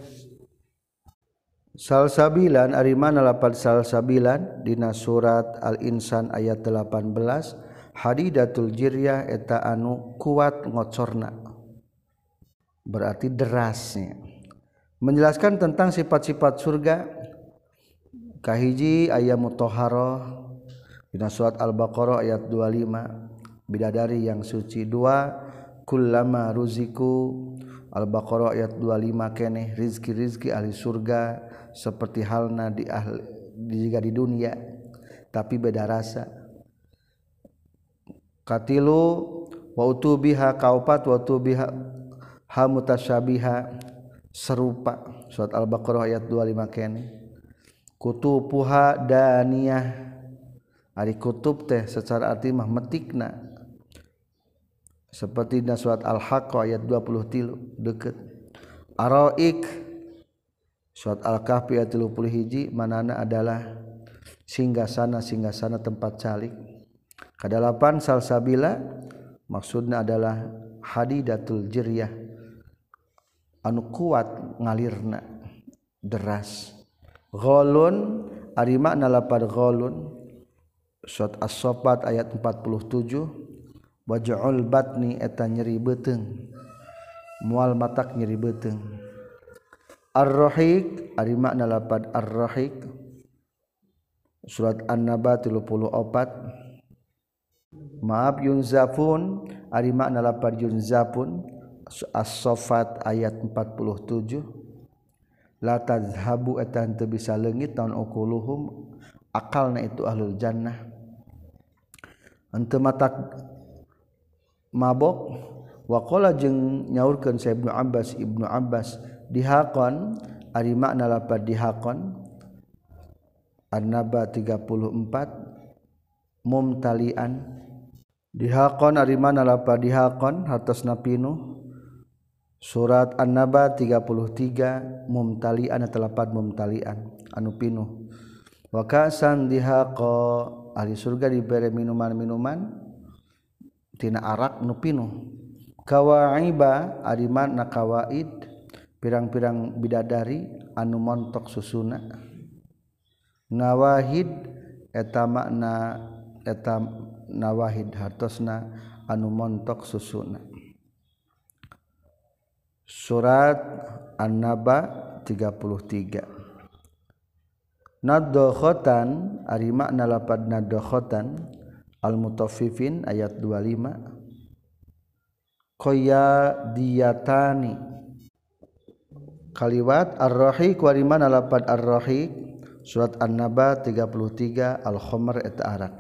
salsabilan arimana lapan salsabilan dina surat al-insan ayat 18 hadidatul jiryah eta anu kuat ngocorna. Berarti derasnya. Menjelaskan tentang sifat-sifat surga kahiji ayat mutoharoh dina surat al-baqarah ayat 25 bidadari yang suci dua kullama ruziku al-baqarah ayat 25 keneh rizki-rizki ahli surga seperti halna di ahli jika di dunia. Tapi beda rasa. Katilu wa utubiha kaupat wa utubiha ha mutasyabiha. Serupa surat al-baqarah ayat 25 kene kutupuha daniyah. Ari kutub teh secara arti mah metikna seperti na surat al-haqqa ayat 20 tilu deket. Araik surat al-kahfi ayat 30 hiji manana adalah singgasana singgasana tempat calik. Kadalapan salsabila maksudnya adalah hadidatul jiryah. Anu kuat ngalirna deras. Ghalun ari makna lapad ghalun. Surat as-sofat ayat 47 waja'ul batni eta nyeri beteng mual matak nyeri beteng ar-rahiq ari makna lapad ar-rahiq. Surat an-naba 34 maaf yunzafun ari makna lapad yunzafun as-sofat ayat 47 la tazhabu eta teu bisa leungit taun ukuluhum akalna itu ahlul jannah. Mata mabok. Wakola jeng nyaurkan saya Ibnu Abbas Ibnu Abbas dihakon ari makna lapad dihakon An-Naba 34 mumtalian. Dihakon ari mana lapad dihakon hartos napinu surat An-Naba 33 mumtalian atau lapad mumtalian. Anu pinuh. Wakasan dihaqo. Ahli surga diberi minuman-minuman tina arak nu pinuh kawaiba ari makna kawaid pirang-pirang bidadari anu montok susuna. Nawahid eta makna eta nawahid hartosna anu montok susuna. Surat an-naba 33 nadokhotan ari makna lapad nadokhotan Al-mutafifin ayat 25 Qoyadiyatani Kaliwat Ar-Rahiq wariman alapad Ar-Rahiq. Surat An-Naba 33 Al-Khomar et Arak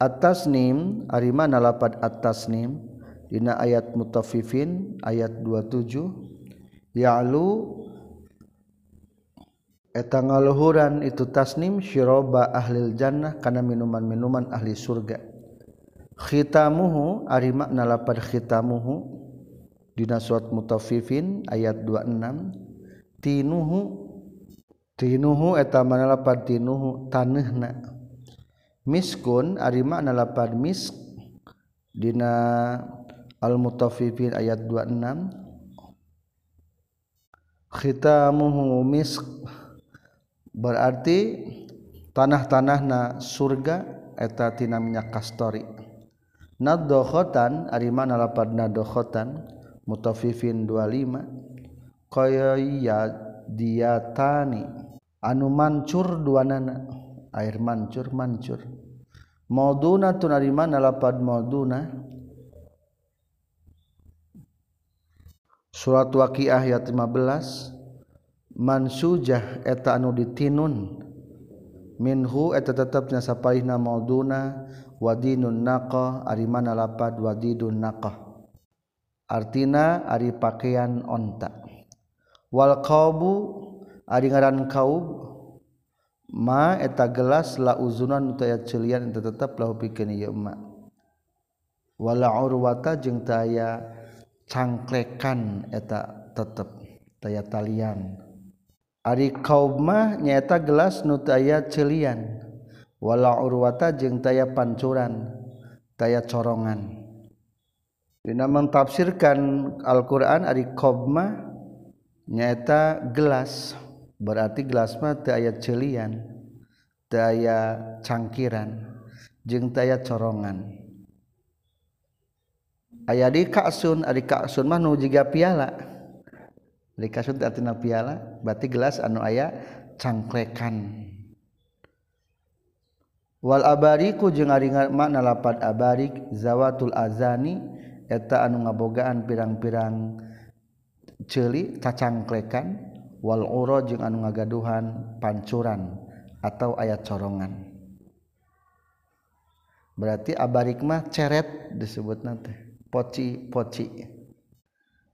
At-Tasnim Ariman alapad At-Tasnim. Dina ayat mutafifin ayat 27 Ya'lu etang ngaluhuran itu tasnim syroba ahlil jannah kana minuman-minuman ahli surga. Khitamuhu ari makna lapad khitamuhu. Dina surat mutaffifin ayat 26 tinuhu tinuhu eta mana lapad tinuhu taneuhna miskun ari makna lapad misk. Dina al mutaffifin ayat 26 khitamuhu misk. Berarti tanah-tanah na surga etatina minyak kastori. Nadokhotan ari mana lapad nadokhotan mutafifin 25 kaya iya diatani anu mancur dua nana air mancur mancur. Mauduna tun ari mana lapad mauduna surat waqiah ayat 15 mansujah eta anu ditinun. Minhu eta tetapnya sapaihna mauduna wadinun naqah ari mana lapad wadidun naqah artina ari pakaian onta. Wal qaubu ari ngaran kaub ma eta gelas la uzunan teu aya ceulian eta tetep lahu pikeun ieu ma. Wala urwata jeung taya cangklekan eta tetep taya talian. Ari kaumah nyata gelas nutaya celian. Wala urwata jeung taya pancuran taya corongan. Dina mentafsirkan Al-Qur'an ari qaumah nyata gelas. Berarti gelas mah teu aya celian teu aya cangkiran jeung taya corongan. Aya di kasun ari kasun mah nu jiga piala. Beli kasut artinya piala, berarti gelas anu aya cangklekan. Wal abariku jeung ari makna lapat abarik zawatul azani eta anu ngabogaan pirang-pirang celi cacangklekan wal uro jeung anu ngagaduhan pancuran atau ayat corongan. Berarti abarik mah ceret disebut nanti. Poci-poci.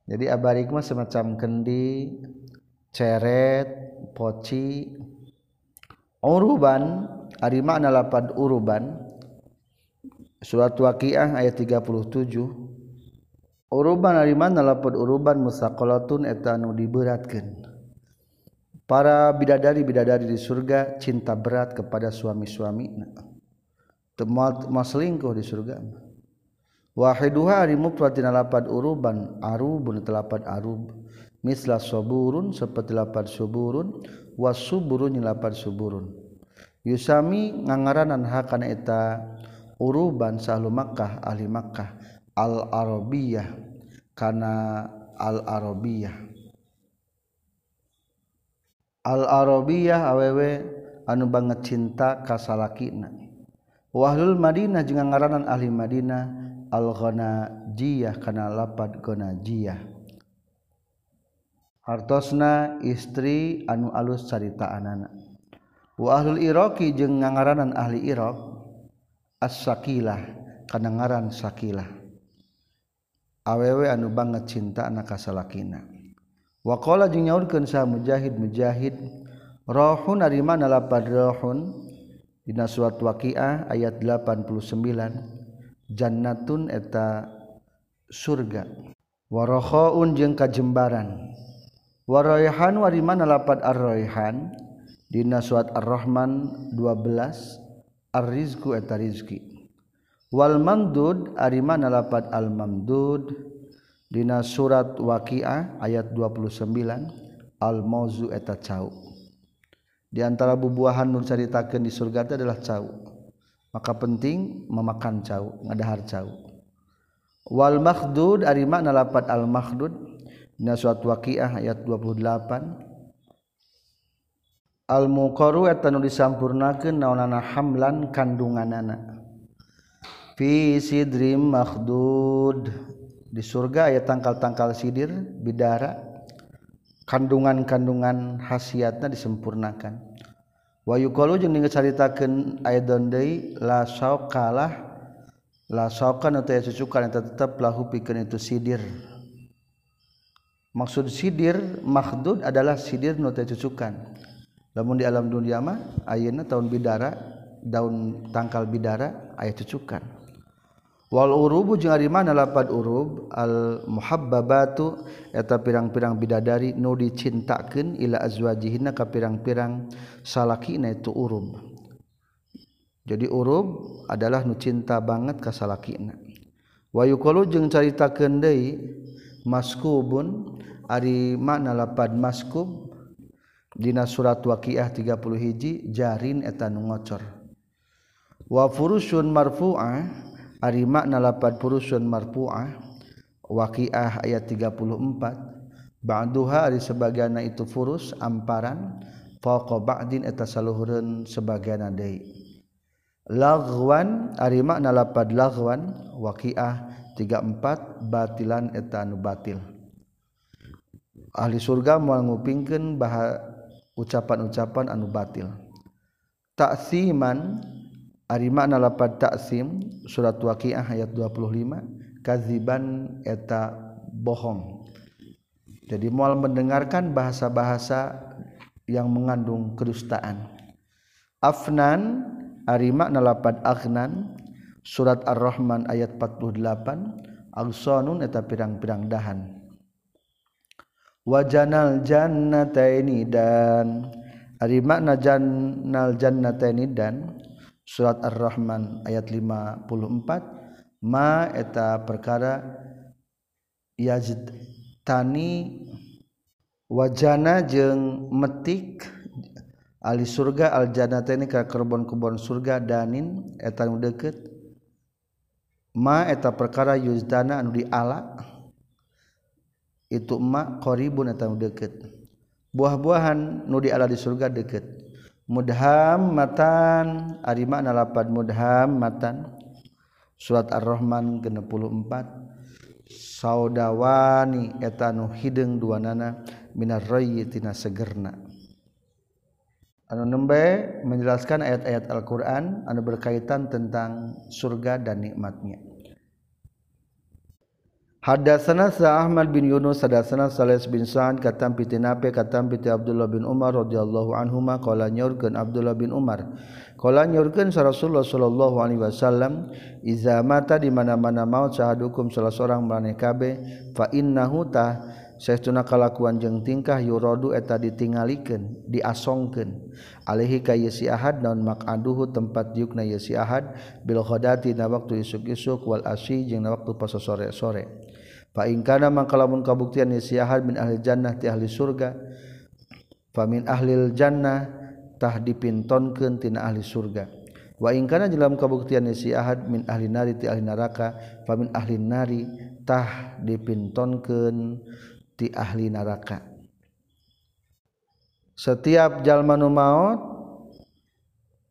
jadi abarik mah semacam kendi ceret poci. Uruban ari makna lapad uruban. Surat waqiah ayat 37 uruban ari makna lapad uruban musaqalatun eta anu diberatkeun. Para bidadari-bidadari di surga cinta berat kepada suami-suami. Temat maslingkuh di surga. Wahiduha ari mufrad dina lapad uruban arubun telapad arub. Misla saburun seperti lapad suburun wasuburun lapad suburun Yusami ngangaranan hakana eta uruban sahlu Makkah ahli Makkah al Arabiyah kana al Arabiyah al Arabiyah awewe anu banget cinta kasalakina. Wahlul Madinah jeung ngaranan ahli Madinah al-ghanajiyah kana lapad ghanajiyah. Hartosna istri anu alus caritaanana wa ahlul iraqi jeung ngangaranan ahli iraq as-sakilah kana ngaran sakilah. Awewe anu banget cinta anak kasalakina. Waqala jeung nyaurkeun sa mujahid mujahid rohun ari mana lapad rohun? Dina surat waqiah ayat 89 Jannatun eta surga. Warohoun jeung kajembaran. Waroyhan wariman lapat arroyhan dina suat ar-Rahman 12 ar-rizku eta rizki. Wal mamdud ariman lapat al mamdud dina surat waqiah ayat 29 al mauzu eta cau di antara bubuahan nu caritakeun di surga adalah cau maka penting memakan cau ngadahar cau. Wal makhdud ari makna lapat al makhdud. Dina surat waqiah ayat 28 al muqaru eta nu disampurnakeun naonana hamlan kandunganana. Fi sidrim makhdud. Di surga aya tangkal-tangkal sidir bidara. Kandungan-kandungan khasiatna disempurnakan. Wahyu caritakan kalah tetaplah itu sidir. Maksud sidir mahdud adalah sidir nu cucukan namun di alam dunia mah ayeuna tahun bidara daun tangkal bidara ayat cucukan wal urubu jeung ari mana lapad urub? Al muhabbabatu eta pirang-pirang bidadari nu dicintakeun ila azwajihinna ka pirang-pirang salakina itu urub. Jadi urub adalah nu cinta banget ka salakina. Wa yuqalu jeung caritakeun deui maskubun ari makna lapad maskub? Dina surat waqiah 30 hiji jarin eta nu ngocor. Wa furusyun marfu'ah ari makna nalapan purusun marfu'ah waqi'ah ayat 34 ba'duha ari sebagianna itu furus amparan. Faqa ba'din eta saluhureun sebagianna deui laghwan ari makna lapad laghwan. Waqi'ah 34 batilan eta anu batil. Ahli surga moal ngupingkeun ucapan-ucapan anu batil. Taksiman ari makna lapad taksim surat waqiah ayat 25 kaziban eta bohong. Jadi mual mendengarkan bahasa-bahasa yang mengandung kedustaan. Afnan ari makna lapad aghnan surat ar-rahman ayat 48 alsanun eta pirang-pirang dahan. Wajanal Jannata ini dan hari makna Jannal Jannata ini dan surat ar-Rahman ayat 54 maeta perkara Yazid Tani wajana jeng metik Ali surga aljannata ini ke kebon-kebon surga danin eta deket ma eta perkara yuzdana anu diala itu emak koribun atau deket buah-buahan nu di ala di surga mudham matan ari makna lapad mudhammatan. Surat ar-rahman 64 saudawani etanu hideung duanana minar rayyi tina segerna. Anu nembe menjelaskan ayat-ayat Al-Qur'an anu berkaitan tentang surga dan nikmatnya. Hadatsana sa Ahmad bin Yunus hadatsana Salis bin Sa'ad katam piti Nafi katam piti Abdullah bin Umar radhiyallahu anhuma qala nyorkeun Abdullah bin Umar. Qala nyorkeun sa Rasulullah sallallahu alaihi wasallam iza mata di mana-mana maut sahadukum salah seorang maneh kabeh fa innahu ta saestuna kalakuan jeung tingkah yuradu eta ditingalikeun diasongkeun. Alaihi ka yasi ahad naon maqaduhu tempat diukna yasi ahad bil ghadati na waktu isuk-isuk wal asyi jeung na waktu pas sore-sore. Paingkana mangkalamun kabuktian si min ahli jannah ti ahli surga. Famin ahlil jannah tah dipintonkeun tina ahli surga. Wa ingkana dalam kabuktian si min ahli nari ti ahli neraka. Famin ahli nari tah dipintonkeun ti ahli neraka. Setiap jalmanu maut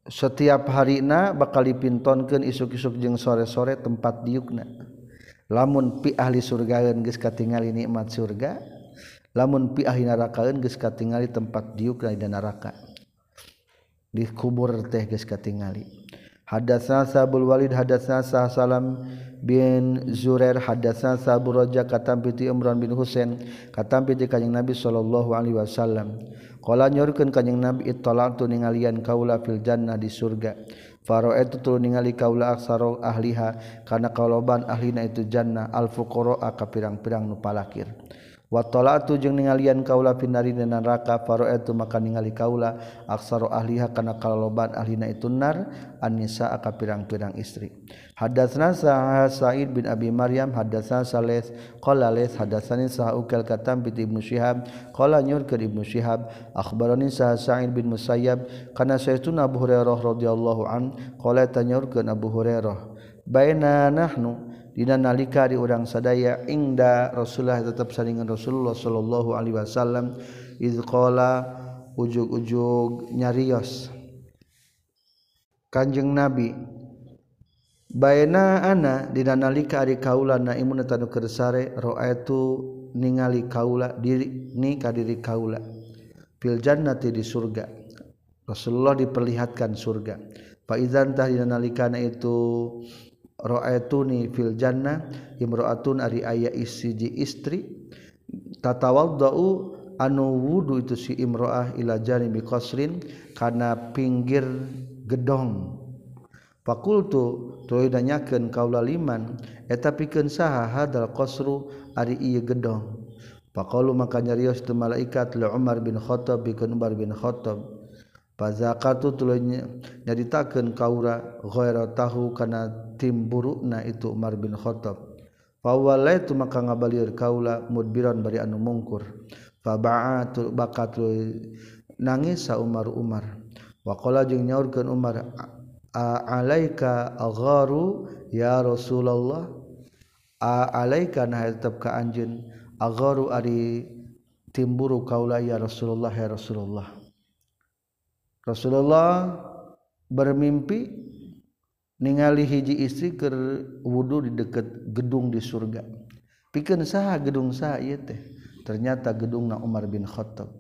setiap harina bakal dipintonkeun isuk-isuk jeung sore-sore tempat diukna. lamun pi ahli surgaun geus katingali nikmat surga lamun pi ahli neraka geus katingali tempat diuk dan neraka. Di kubur teh geus katingali. Hadatsa sabul walid hadatsa salam bin Zurair hadatsan Abu Raja katam piti Imran bin Husain katam piti kanjing Nabi sallallahu alaihi wasallam. Qala nyorkeun kanjing Nabi ittala'tu ningalian kaula fil jannah di surga. Faro itu turun ningali kaula aksaro ahliha karena kaloban ahlina itu jannah al fuqara ka pirang-pirang nu palakir. watolatu jeung ningalian kaula pinari dan neraka faro itu maka ningali kaula. Aksaro ahliha kana kaloloban ahlina itu nar anisa aka pirang-pirang istri. Hadatsna sa'id bin abi maryam hadatsna salih qala lais hadatsani sa'ukal katam bi ibnu syihab qala nyur ke ibnu syihab akhbarani sa'id bin musayyab kana sayyiduna abu hurairah radhiyallahu an qala tanyur ke abu hurairah. Baina nahnu dina nalika di urang sadaya ingda Rasulullah tetap saringan Rasulullah sallallahu alaihi wasallam iz qala ujug-ujug nyarios. Kanjeng Nabi Baena ana dina nalika ari kaula naimun tanu kersare ra'aitu ningali kaula diri ni ka diri kaula fil jannati di surga. Rasulullah diperlihatkan surga. Fa idzan tah dina nalikana itu roaatuni fil jannah imroatun ari aya isiji istri. Tatawaddau anu wudu itu si imroah ila janibi qasrin kana pinggir gedong. Fakultu tuluy danyakeun kaula liman eta pikeun saha hadal qasru ari ieu gedong. Faqalu maka nyarios tu malaikat li Umar bin Khattab pikeun Umar bin Khattab. Fazakatu tuluy nyaritakeun kaura ghaira tahu kana timburukna itu Umar bin Khattab. Fawalaitu maka ngabalieur kaula mudbiran bari anu mungkur. Faba'atu bakatlu nangis sa Umar Umar. Wa qala jeung nyaurkeun Umar alaika agharu ya Rasulullah alaika nah tetap ka anjeun agharu ari timburu kaula ya Rasulullah ya Rasulullah. Rasulullah bermimpi ningali hiji istri ke wudhu di dekat gedung di surga. Pikir sah gedung sah iya teh? Ternyata gedung na Umar bin Khattab.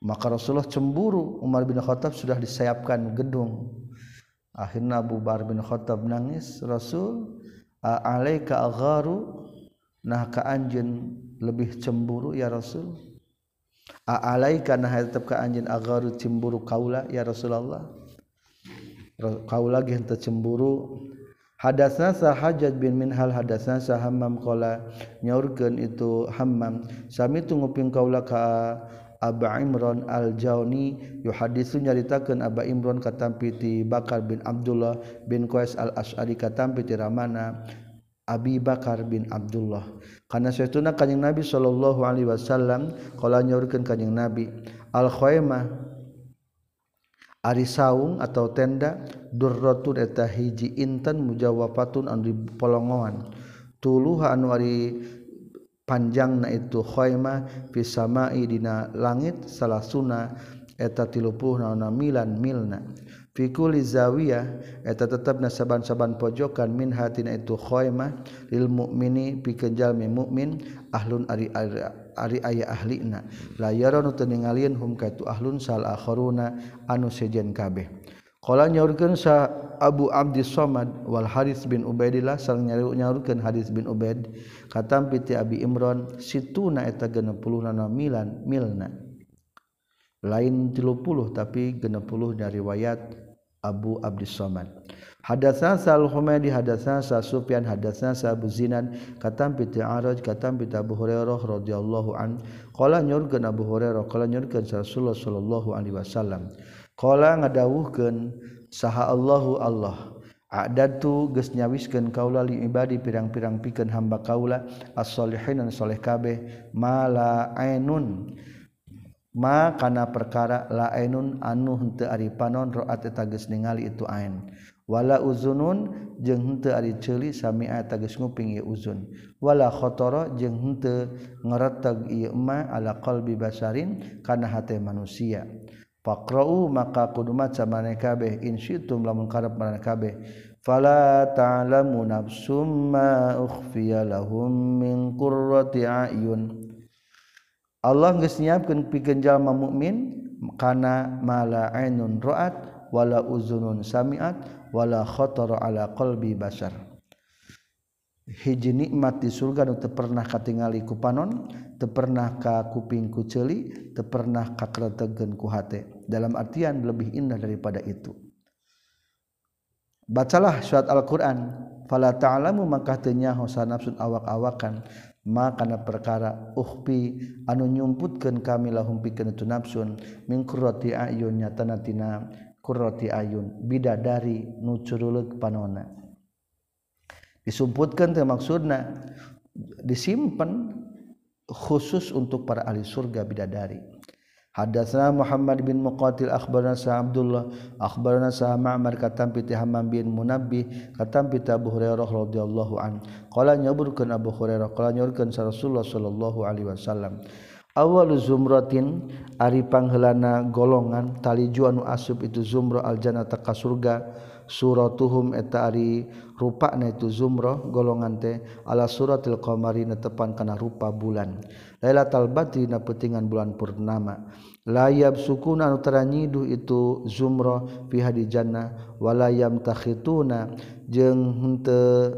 Maka Rasulullah cemburu Umar bin Khattab sudah disayapkan gedung. Akhirnya Abu Bakar bin Khattab nangis Rasul alaika agharu? Nah ka anjeun lebih cemburu ya Rasul? alaika nah hayatap ka anjeun agaru cemburu kaula ya Rasulullah. Kaula ge henteu cemburu. Hadasna sa Hajjaj bin Minhal hadasna sa Hammam qala nyaurkeun itu Hammam sami tu nguping kaula ka Aba Imran Al-Jauni. Yuhadisu nyaritakeun Aba Imran katampi ti Bakar bin Abdullah bin Qais Al-Asy'ari katampi ti Ramana. Abi Bakar bin Abdullah. Karena seuna kanjing Nabi sallallahu Alaihi Wasallam kalau nyaurkeun kanjing Nabi Al-khoemah Ari saung atau tenda durratun eta hiji intan mujawafatun anu dipolongoan. Tuluha anu ari panjang na itu khoemah fisamai dina langit salah suna eta tilupuh naona milan milna. fikuli zawiyah eta tetap nasaban-saban pojokan min hatina itu khoimah lil mukmini pikeun jalmi mukmin ahlun ari ari aya ahlina. La yaranu teningalieun hum ka itu ahlun sal akharuna anu sejen kabeh. Qala nyaurkeun sa Abu Abdi Somad wal Haris bin Ubaidillah sang nyaurkeun Haris bin Ubaid katam piti Abi Imran situna eta 60 milan milna. Lain 30 tapi 60 dari riwayat Abu Abdi Somad. Hadatsa Sal Humaydi hadatsa Sa Sufyan hadatsa Sa Abu Zinan katam bi Ta'araj katam bi Abu Hurairah radhiyallahu an. Qala nyurkeun Abu Hurairah qala nyurkeun Rasulullah sallallahu alaihi wasallam. Qala ngadawuhkeun saha Allahu Allah adatu geus nyawiskeun kaula li ibadi pirang-pirang pikeun hamba kaula as-solihin dan soleh kabeh mala ainun. makana perkara lainun anu hente ari panon roat tages ningali itu ain. Wala uzunun jeung henteu ari ceuli sami'a tages nguping ieu uzun. Wala khatara jeung henteu ngareteg ieu ma ala qalbi basarin kana hate manusia. Faqra'u maka kudu maca maneh kabeh. In syi'tum lamun karep maneh kabeh. Fala ta'lamu nafsum ma ukhfiya lahum min qurrati a'yun. Allah geus nyiapkeun pikeun jalma mukmin kana mala ainun ra'at wala uzunun sami'at wala khatar ala qalbi basar hiji nikmat di surga nu teu pernah katingali ku panon teu pernah ka kuping ku ceuli teu pernah kakretegeun ku hate dalam artian lebih indah daripada itu. Bacalah surat Al-Qur'an. Fala ta'lamu maka teu nyaho sanafsun awak-awakan. makana perkara uhpi anu nyumputkan kami lahum pikeun itu nafsun min qurrati ayun nyatana tina qurrati ayun bidadari nu curuleuq panona. Disumputkan teh maksudna disimpan khusus untuk para ahli surga bidadari. Hadatsana Muhammad bin Muqatil akhbarana Sa Abdullah akhbarana Sa Ma'mar katam piti Hammam bin Munabbih katam piti Abu Hurairah radhiyallahu an. Qala nyaburkeun Abu Hurairah qala nyaurkeun sa Rasulullah sallallahu alaihi wasallam. Awalu zumratin ari panghelana golongan tali juanu asub itu zumra aljannata ka surga. Suratuhum eta ari rupa na itu zumroh golongan teh ala suratil qamari na tepan kana rupa bulan. Lailatul badri na petingan bulan purnama. Layab sukuna anu taranyidu itu zumroh fi hadi jannah wala yamtakhituna jeung henteu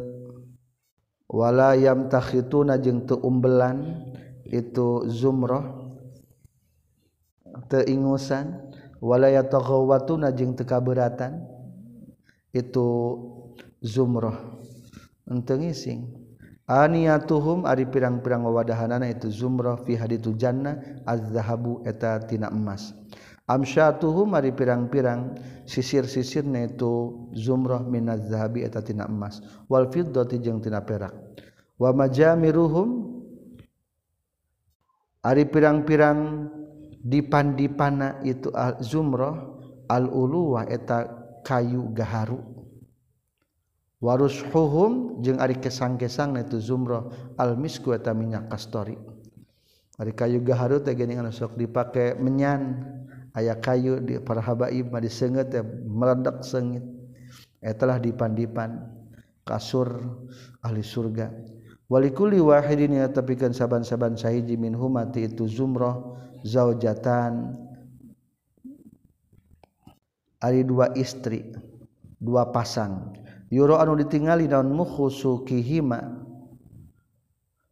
wala yamtakhituna jeung teu umbelan itu zumroh teu ingusan wala yataghawatuna jeung teu kaberatan itu zumrah. Ente ngising aniyatuhum ari pirang-pirang wadahanana itu zumrah fi haditu jannah az-zahabu eta tina emas. Amsyatuhum ari pirang-pirang sisir-sisirna itu zumrah minaz zahabi eta tina emas. Wal fiddati jeung tina perak. Wa majamiruhum ari pirang-pirang dipan-dipana itu al zumrah al uluwa eta kayu gaharu warus huhum jeung ari kesang-kesang itu zumrah al misku eta minyak kastori. Ari kayu gaharu teh geuning anu sok dipake menyan. Aya kayu di para habaib mah diseungeut teh meledak seungit. Etalah dipan-dipan. Kasur ahli surga. Walikuli wahidin ya tapikeun saban-saban sahiji min humati itu zumrah zaujatan. Ari dua istri dua pasang. yuro anu ditingali daun mukhusukihima.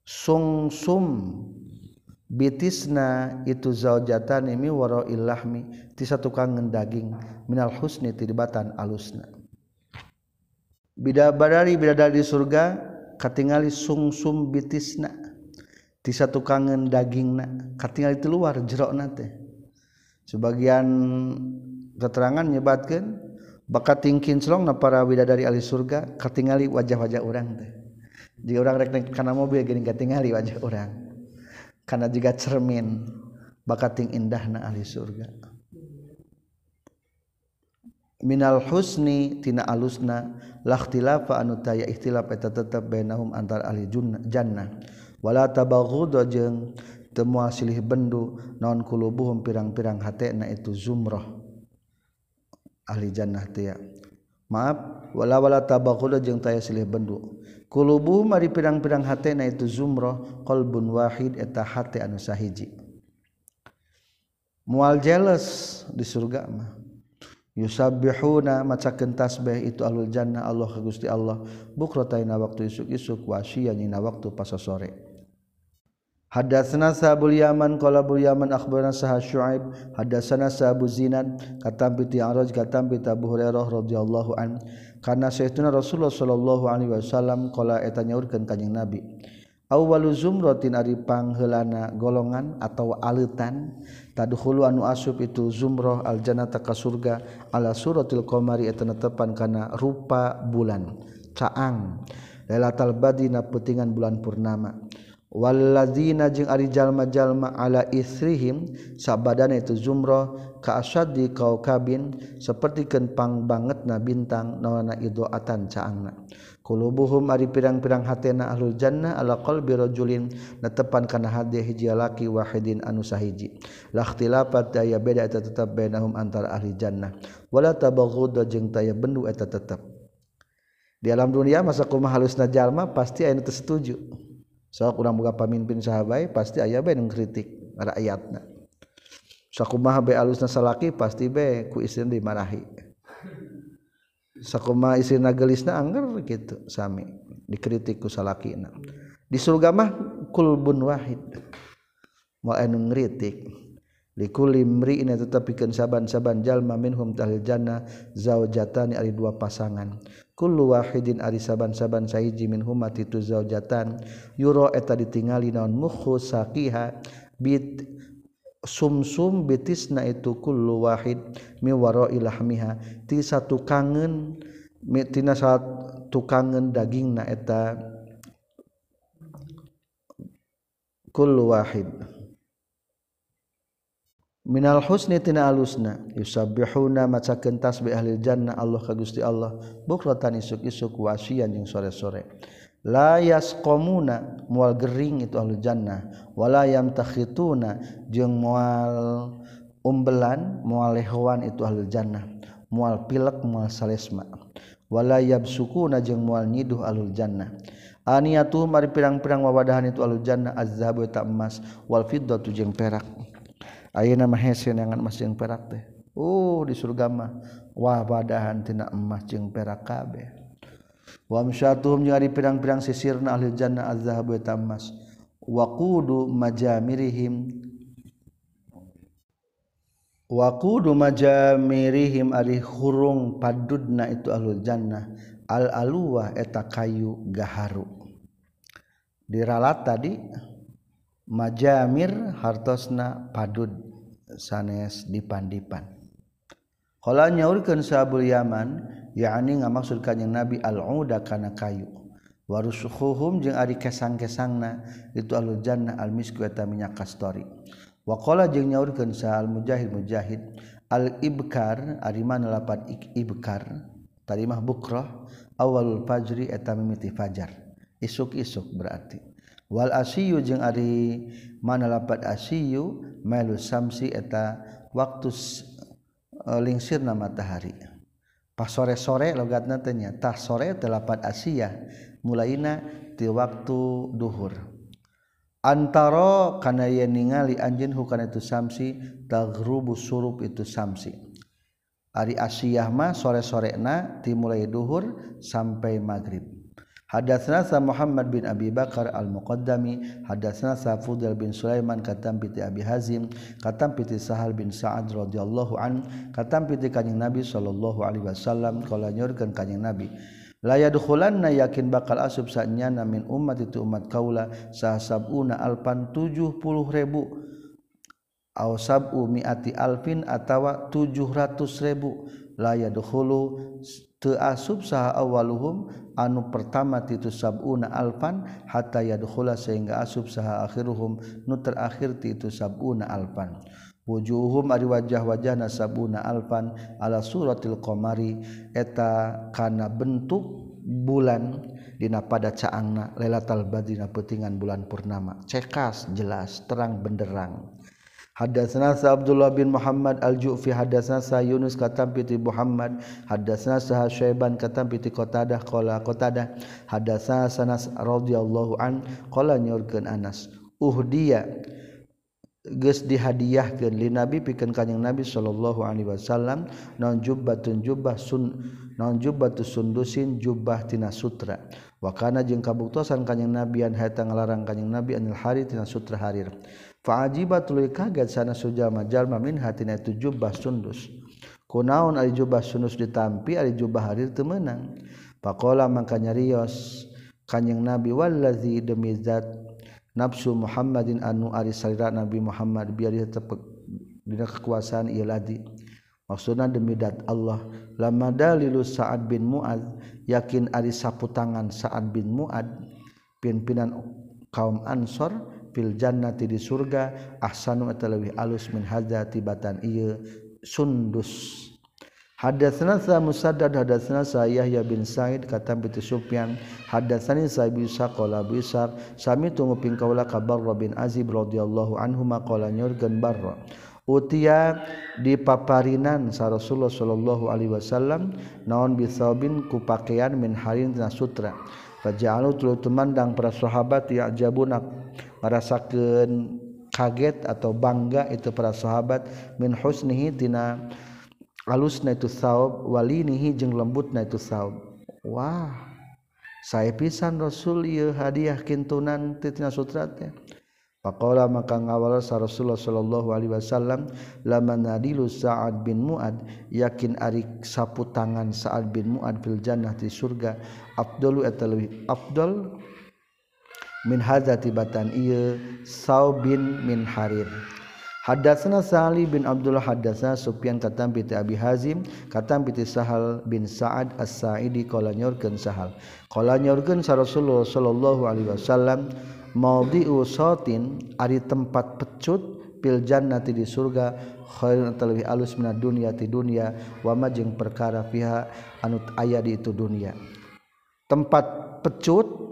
Sungsum. Bitisna itu zaujatan ini waro ilahmi ti satu kangen daging. Minal husni tibatan alusna. Bida badari bidadari di surga katingali sungsum bitisna. Ti satu kangen dagingna katingali ti luar jerokna teh. Sebagian keterangan nyebatkan bakat tingkin selong na para widadari ahli surga ketingali wajah-wajah orang teh. Jika orang rek karena mobil gini ketingali wajah orang karena jika cermin bakat ting indah na ahli surga. Minal husni tina alusna lakhtilafa anu taya ikhtilaf eta tetep bainahum antar ahli jannah. Wala tabaghud jeung teu silih bendu naon kulubuhum pirang-pirang hatena itu zumrah ahli jannah tia maaf walawala tabakuda jeung taya silih bendu. Kulubu mari pirang-pirang hate na itu zumroh qalbun wahid eta hate anu sahiji. Mual jealous di surga mah. Yusabbihuna macakeun tasbih itu alul jannah Allah ka Gusti Allah. Bukrataina waktu isuk-isuk wa waktu pas sore Hadatsana Sahabul Yaman qala bul Yaman akhbarana Sah Syuaib hadatsana Sahabu Zinad katam bi Ti'raj katam bi Abu Hurairah radhiyallahu an. Kana sayyidina Rasulullah sallallahu alaihi wasallam qala eta nyaurkeun kanjing Nabi awwalu zumratin ari pangheulana golongan atau aleutan tadkhulu anu asub itu zumrah al jannata ka surga ala suratil qamari eta netepan kana rupa bulan caang lailatul badri na peutingan bulan purnama. waladzina jeung ari jalma-jalma ala isrihim sabadana itu zumrah ka asyaddi kaukabin sapertikeun na bintang nawana idoatan caangna. Qulubuhum ari pirang-pirang hatena ahlul jannah ala qalbi rajulin netepan kana hadi hiji laki wahidin anu sahiji. La ikhtilafat daya beda eta tetep bainahum antara ahli jannah. Wala tabaghud jeung taya bendu eta tetep. Di alam dunia masa kumaha halusna jalma pasti aya nu setuju. so kurang buka pamimpin sahabat pasti ayah be kritik ada ayatna sakumaha alusna salaki pasti be ku istri dimarahi sakumaha istrina gelisna anggar gitu sami. Dikritik ku salakina. Di surga mah kulbun wahid. Mau anu ngritik. Likuli mri'ina tetapikeun saban-saban jalma minhum tahlil jannah zaujatani ari dua pasangan. kullu wahidin ari saban-saban sahiji min huma itu zaujatan. Yura eta ditingali naon mukhu saqiha bit sumsum bitisna itu kullu wahid mi warai lahmiha. Ti satu kangen mi saat satu daging na eta kullu wahid. Minal husnitina alusna. Yusabbihuna macakeun tasbih ahli jannah Allah ka Gusti Allah. Bukratan isuk-isuk wasian jeung sore-sore. La yasqamuna mual gering itu ahli jannah. Wala yamtakhituna jeung umbelan mual lehoan itu ahli jannah. Pilek mual salesma. Wala yabsukuna jeung mual nyiduh ahli jannah. Aniyatu mari pirang-pirang wawadahan itu ahli jannah. Azhabu ta emas. Wal fiddatu jeung perak Ayeuna mah hese neangan emas jeung perak teh. Uh di surga mah wah badahan tina emas jeung perak kabe. Wa amsyatuhum jari ari pirang-pirang sisirna ahli jannah az-zahab wa tamas. Wa kudu majamirihim Wa qudu majamirihim ari hurung padudna itu ahlul jannah al aluwah eta kayu gaharu. Diralat tadi majamir hartosna padud sanes dipandipan. Kalau nyaurkan sahabul Yaman yakni ngamaksud kanjeng Nabi al-uda kana kayu. Warusukhuhum jeung ari kesang-kesangna itu alul jannah al misku eta minyak kastori. Waqala jeung nyaurkeun sa al mujahid mujahid al ibkar ari mana lapat ibkar tadi mah bukrah awalul fajri eta mimiti fajar. Isuk-isuk berarti. wal asiyu jeung ari mana lapat asiyu melu samsi eta waktu e, lingsirna matahari. Pas sore-sore logatna teh nya tah sore telapat asia mulaina ti waktu duhur. Antara kana yen ningali anjeun hukana itu samsi taghrubu surup itu samsi. Ari asiyah mah sore-sorena ti mulai duhur sampai maghrib. Hadatsna sa Muhammad bin Abi Bakar al-Muqaddami, hadatsna sa Fudail bin Sulaiman katam piti Abi Hazim, katam piti Sahal bin Sa'ad radhiyallahu an, katam piti Kanjeng Nabi sallallahu alaihi wasallam kala nyorkeun Kanjeng Nabi. La yadkhulanna yakin bakal asub sa'nyana min ummat itu umat kaula sahasabuna alpan 70 ribu aw sab'u mi'ati alfin atawa 700 ribu la yadkhulu asub saha awaluhum anu pertama titu sabuna alfan hatta yadkhula sehingga asub saha akhiruhum nu terakhir ti titu sabuna alfan. Wujuhum ari wajah-wajahna sabuna alfan ala suratil qamari eta kana bentuk bulan dina pada caangna lailatul badri dina peutingan bulan purnama. Cekas jelas terang benderang. Hadatsana Abdullah bin Muhammad Al-Ju'fi hadatsana Yunus katam piti Muhammad. Hadatsana Syaiban katam piti Qatadah qala Qatadah. Hadatsana Sanas radhiyallahu an qala nyorkeun Anas. Uhdiya geus dihadiahkeun li Nabi pikeun kanjing Nabi sallallahu alaihi wasallam naon jubbatun jubbah sun naon jubbatu sundusin jubbah tina sutra. Wa kana jeung kabuktosan kanjing Nabi an hayata ngalarang kanjing Nabi anil hari tina sutra harir fajiba tuluy kaget sana sujama jalma min hatina itu jubah sundus. Kunaon ari jubah sundus ditampi ari jubah harir teu meunang faqala mangka nyarios kanjing nabi wallazi demi zat nafsu Muhammadin anu ari salira Nabi Muhammad biar dia tepek dina kekuasaan ieu ladi. Maksudna demi dat Allah. Lama dalilu Sa'ad bin Mu'ad yakin ari sapu tangan Sa'ad bin Mu'ad pimpinan kaum Ansor fil jannati di surga ahsanu atalawi alus min hadza tibatan iyo sundus. Hadatsana sa Musaddad hadatsana sa Yahya bin Sa'id kata bi Sufyan hadatsani sa bi Saqala bi Sar sami kabar Robin kaula ka Allahu bin Azib radhiyallahu anhu maqala nyurgen Barra. Utia di paparinan sa Rasulullah sallallahu alaihi wasallam naon bi saubin ku pakaian min harin tina sutra. Faja'alu tulu tumandang para sahabat ya'jabuna merasakan kaget atau bangga itu para sahabat min husnihi tina alusna itu saub walinihi jeung lembutna itu saub. Wah saya pisan rasul ieu hadiah kintunan tina sutratnya Pakola maka ngawal sa Rasulullah sallallahu Alaihi Wasallam lama nadilu Saad bin Muad? Yakin ari sapu tangan Saad bin Muad fil jannah di surga. Abdul atau lebih Abdul min hazatibatan ieu Saub bin min Harir Hadatsana Sali bin Abdullah hadatsana Sufyan katam bi Abi Hazim katam bi Sahal bin Sa'ad As-Sa'idi qala nyorkeun Sahal. Qala nyorkeun sa Rasulullah sallallahu alaihi wasallam maudhi'u satin ari tempat pecut pil jannati di surga khairun talwi alus minad dunya ti dunya wa ma jeung perkara fiha anu aya di itu dunya tempat pecut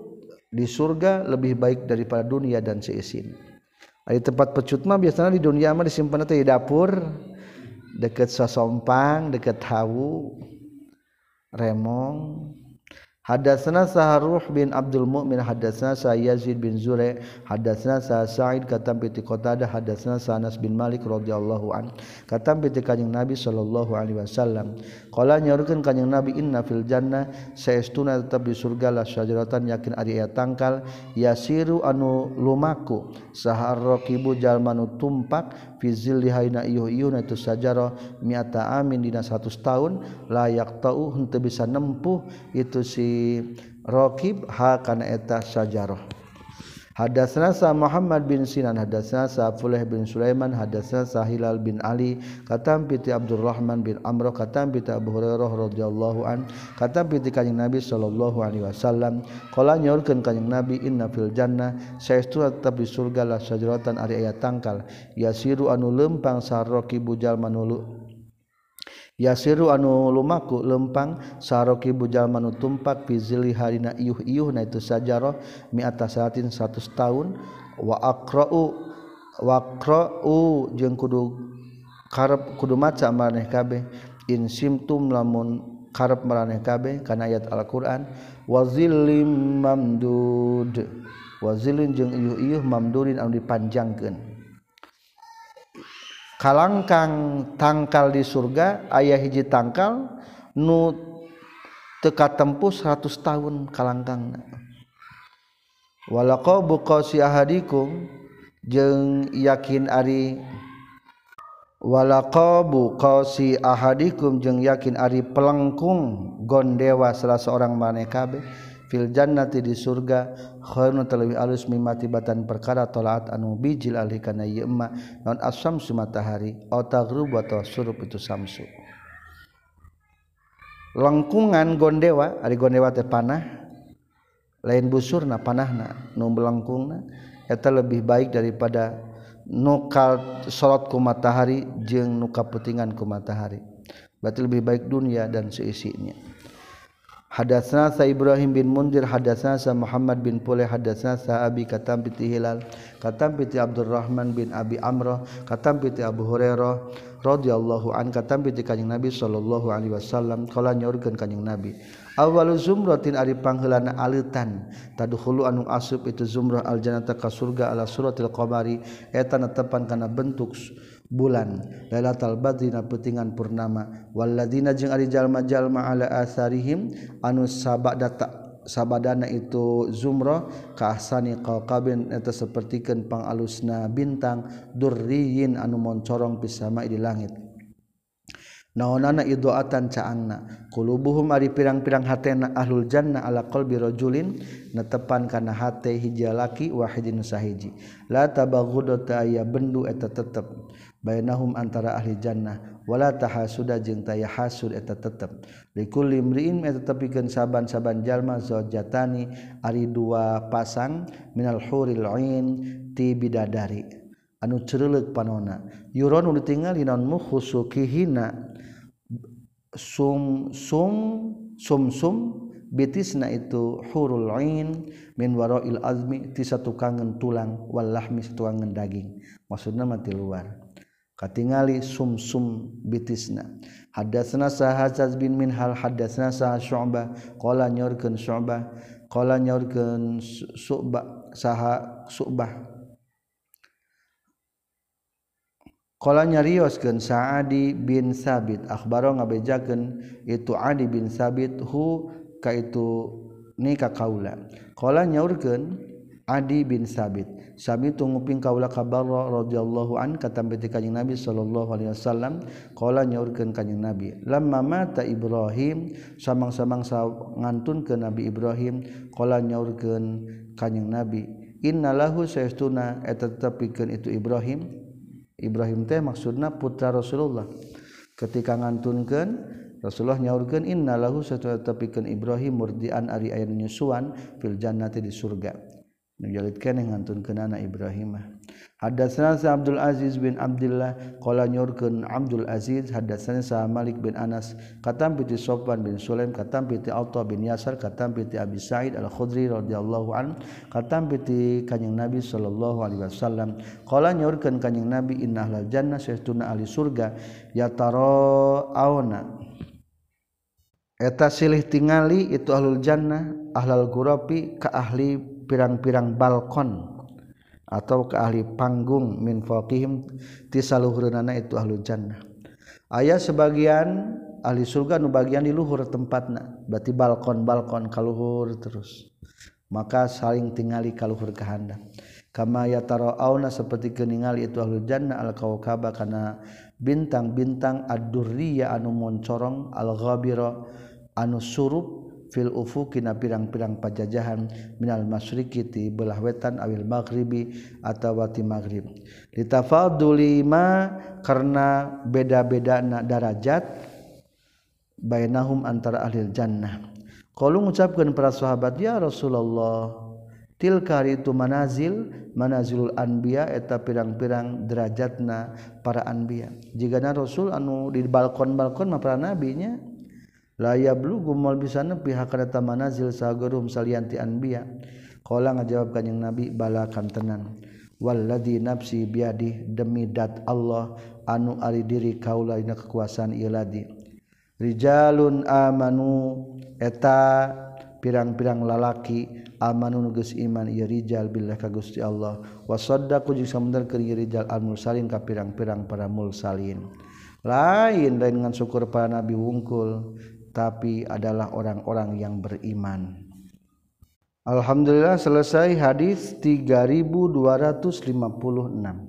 di surga lebih baik daripada dunia dan seisin ari tempat pecut mah biasanya di dunia mah disimpan di dapur dekat sasompang dekat hawu remong Hadatsana Saharuh bin Abdul Mukmin hadatsana Sa Yazid bin Zure hadatsana Sa Sa'id katam bi Qatadah hadatsana Sa Anas bin Malik radhiyallahu an katam bi Kanjeng Nabi sallallahu alaihi wasallam. Qala nyaurkeun Kanjeng Nabi inna fil jannah saestuna tetap di surga la syajaratan yakin ari aya tangkal yasiru anu lumaku sahar raqibu jalma tumpak fi zilli hayna iyuh iyuna itu sajaro mi'ata amin dina 100 tahun layak tau henteu bisa nempuh itu si rokib ha kana eta sajarah. Hadatsana sa Muhammad bin Sinan hadatsana sa Fuleh bin Sulaiman hadatsana sa Hilal bin Ali katam piti Abdurrahman bin Amro, katam piti Abu Hurairah radhiyallahu an katam piti kanjing Nabi sallallahu alaihi wasallam. Qala nyaurkeun kanjing Nabi inna fil jannah saestu tetep di surga la sajratan ari aya tangkal. Yasiru anu lempang sarroki bujal manulu Yasiru anu lumaku lempang saroki bujal manu tumpak pizili harina iuh iuh na itu sajaroh mi atas satin satu tahun. Wa akra'u wa akra'u jeung kudu karep kudu maca maraneh kabeh. In simtum lamun karep maraneh kabeh kana ayat Al-Qur'an wa zillim mamdud. Wa zillin jeung iuh iuh mamdurin anu dipanjangkeun. kalangkang tangkal di surga ayah hiji tangkal nu teka tempuh 100 tahun kalangkang. Walaqo buqa si ahadikum jeung yakin ari. Walaqabu qasi ahadikum jeung yakin ari pelengkung gondewa salah seorang maneh kabeh. Fil jannati di surga khairun talawi alus mimati batan perkara tolaat anu bijil alih kana ieu emma non asamsu matahari au taghrub surup itu samsu. Lengkungan gondewa ari gondewa teh panah lain busurna panahna nu melengkungna eta lebih baik daripada nukal salat ku matahari jeung nu kaputingan ku matahari. Berarti lebih baik dunia dan seisinya Hadatsna sa Ibrahim bin Munzir hadatsna sa Muhammad bin Puleh hadatsna sa Abi Katam piti Hilal katam piti Abdurrahman bin Abi Amrah katam piti Abu Hurairah radhiyallahu an katam piti Kanjeng Nabi sallallahu alaihi wasallam kala nyorkeun Kanjeng Nabi awwalu zumratin ari pangheulana alitan tadkhulu anu asub itu zumrah aljannata ka surga ala suratil qamari eta netepan kana bentuk bulan. Lailatul Badri na peutingan purnama. Walladzina jeung ari jalma-jalma ala asarihim anu sabadata sabadana itu zumrah kaasani qaqabin eta sapertikeun pangalusna bintang durriyin anu moncorong pisama di langit. Naonana idoatan caangna. Qulubuhum ari pirang-pirang hatena ahlul jannah ala qalbi rajulin netepan kana hate hiji laki wahidin sahiji. La tabaghudata aya bendu eta tetep. bayanahum antara ahli jannah. Wala tahasuda jeung taya hasud eta tetep. Likul limriin eta tepikeun saban-saban jalma zaujatani ari dua pasang minal huril ain ti bidadari. Anu cereuleuk panona. Yuron ulu tinggal dinaon mukhusukihina sum sum sum sum bitisna itu hurul ain min warail azmi ti satu kangen tulang wal lahmi satu kangen daging. Maksudna mati luar. Katingali sumsum bitisna. Hadatsna sahazaz bin min hal hadatsna sah syu'bah. Qala nyorkeun syu'bah. Qala nyorkeun su'bah saha su'bah. Qala nyarioskeun sa'adi bin sabit. Akhbaro ngabejakeun itu adi bin sabit hu ka itu ni ka kaula. Qala nyaurkeun adi bin sabit Sami tungguping kaula kabar radhiyallahu an katampi kanjing Nabi sallallahu alaihi wasallam qala nyaurkeun kanjing Nabi. Lamma mata Ibrahim samang-samang ngantun ke Nabi Ibrahim qala nyaurkeun kanjing Nabi. Innalahu sayastuna eta tetepikeun itu Ibrahim. Ibrahim teh maksudna putra Rasulullah. Ketika ngantunkeun Rasulullah nyaurkeun innalahu sayastuna tetepikeun Ibrahim murdian ari aya nyusuan fil jannati di surga. Yang ngantun kenana Ibrahimah Hadatsana Abdul Aziz bin Abdullah qala nyurkeun Abdul Aziz hadatsana sa Malik bin Anas katam piti Sofwan bin Sulaim katam piti Atha bin Yasar katam piti Abi Sa'id Al-Khudri radhiyallahu an katam piti Kanjeng Nabi sallallahu alaihi wasallam. Qala nyurkeun Kanjeng Nabi innal jannah saestuna ahli surga yatara auna eta silih tingali itu ahlul jannah ahlal gurapi ka ahli pirang-pirang balkon atau ke ahli panggung min faqihim ti itu ahlu jannah. Aya sebagian ahli surga nu bagian di luhur tempatna berarti balkon-balkon kaluhur terus. Maka saling tingali kaluhur kahandap kama yatarauna seperti keningali itu ahlu jannah al kawkaba kana bintang-bintang ad-durriya anu moncorong al ghabira anu surup fil ufu kina pirang-pirang pajajahan minal masyrikiti belah wetan awil maghribi atau wati maghrib. Litafadulima karena beda-beda na darajat bainahum antara ahli jannah. Kalau mengucapkan para sahabat ya Rasulullah tilka itu manazil manazilul anbiya eta pirang-pirang derajatna para anbiya. Jika na rasul anu di balkon-balkon mah para nabinya layab lugu mal bisa nepi hakareta manazil sagurum salianti anbiya. Qala ngajawabkan yang nabi balakan tenan. Walladzi nafsi biadi demi dat Allah anu ari diri kaula ina kekuasaan iladi rijalun amanu eta pirang-pirang lalaki amanu nugus iman ieu rijal billah ka Gusti Allah. Wa saddaqu jeung sabener keur rijal al mursalin ka pirang-pirang para mursalin. Lain lain dengan syukur para nabi wungkul. Tapi adalah orang-orang yang beriman. Alhamdulillah selesai hadis 3256.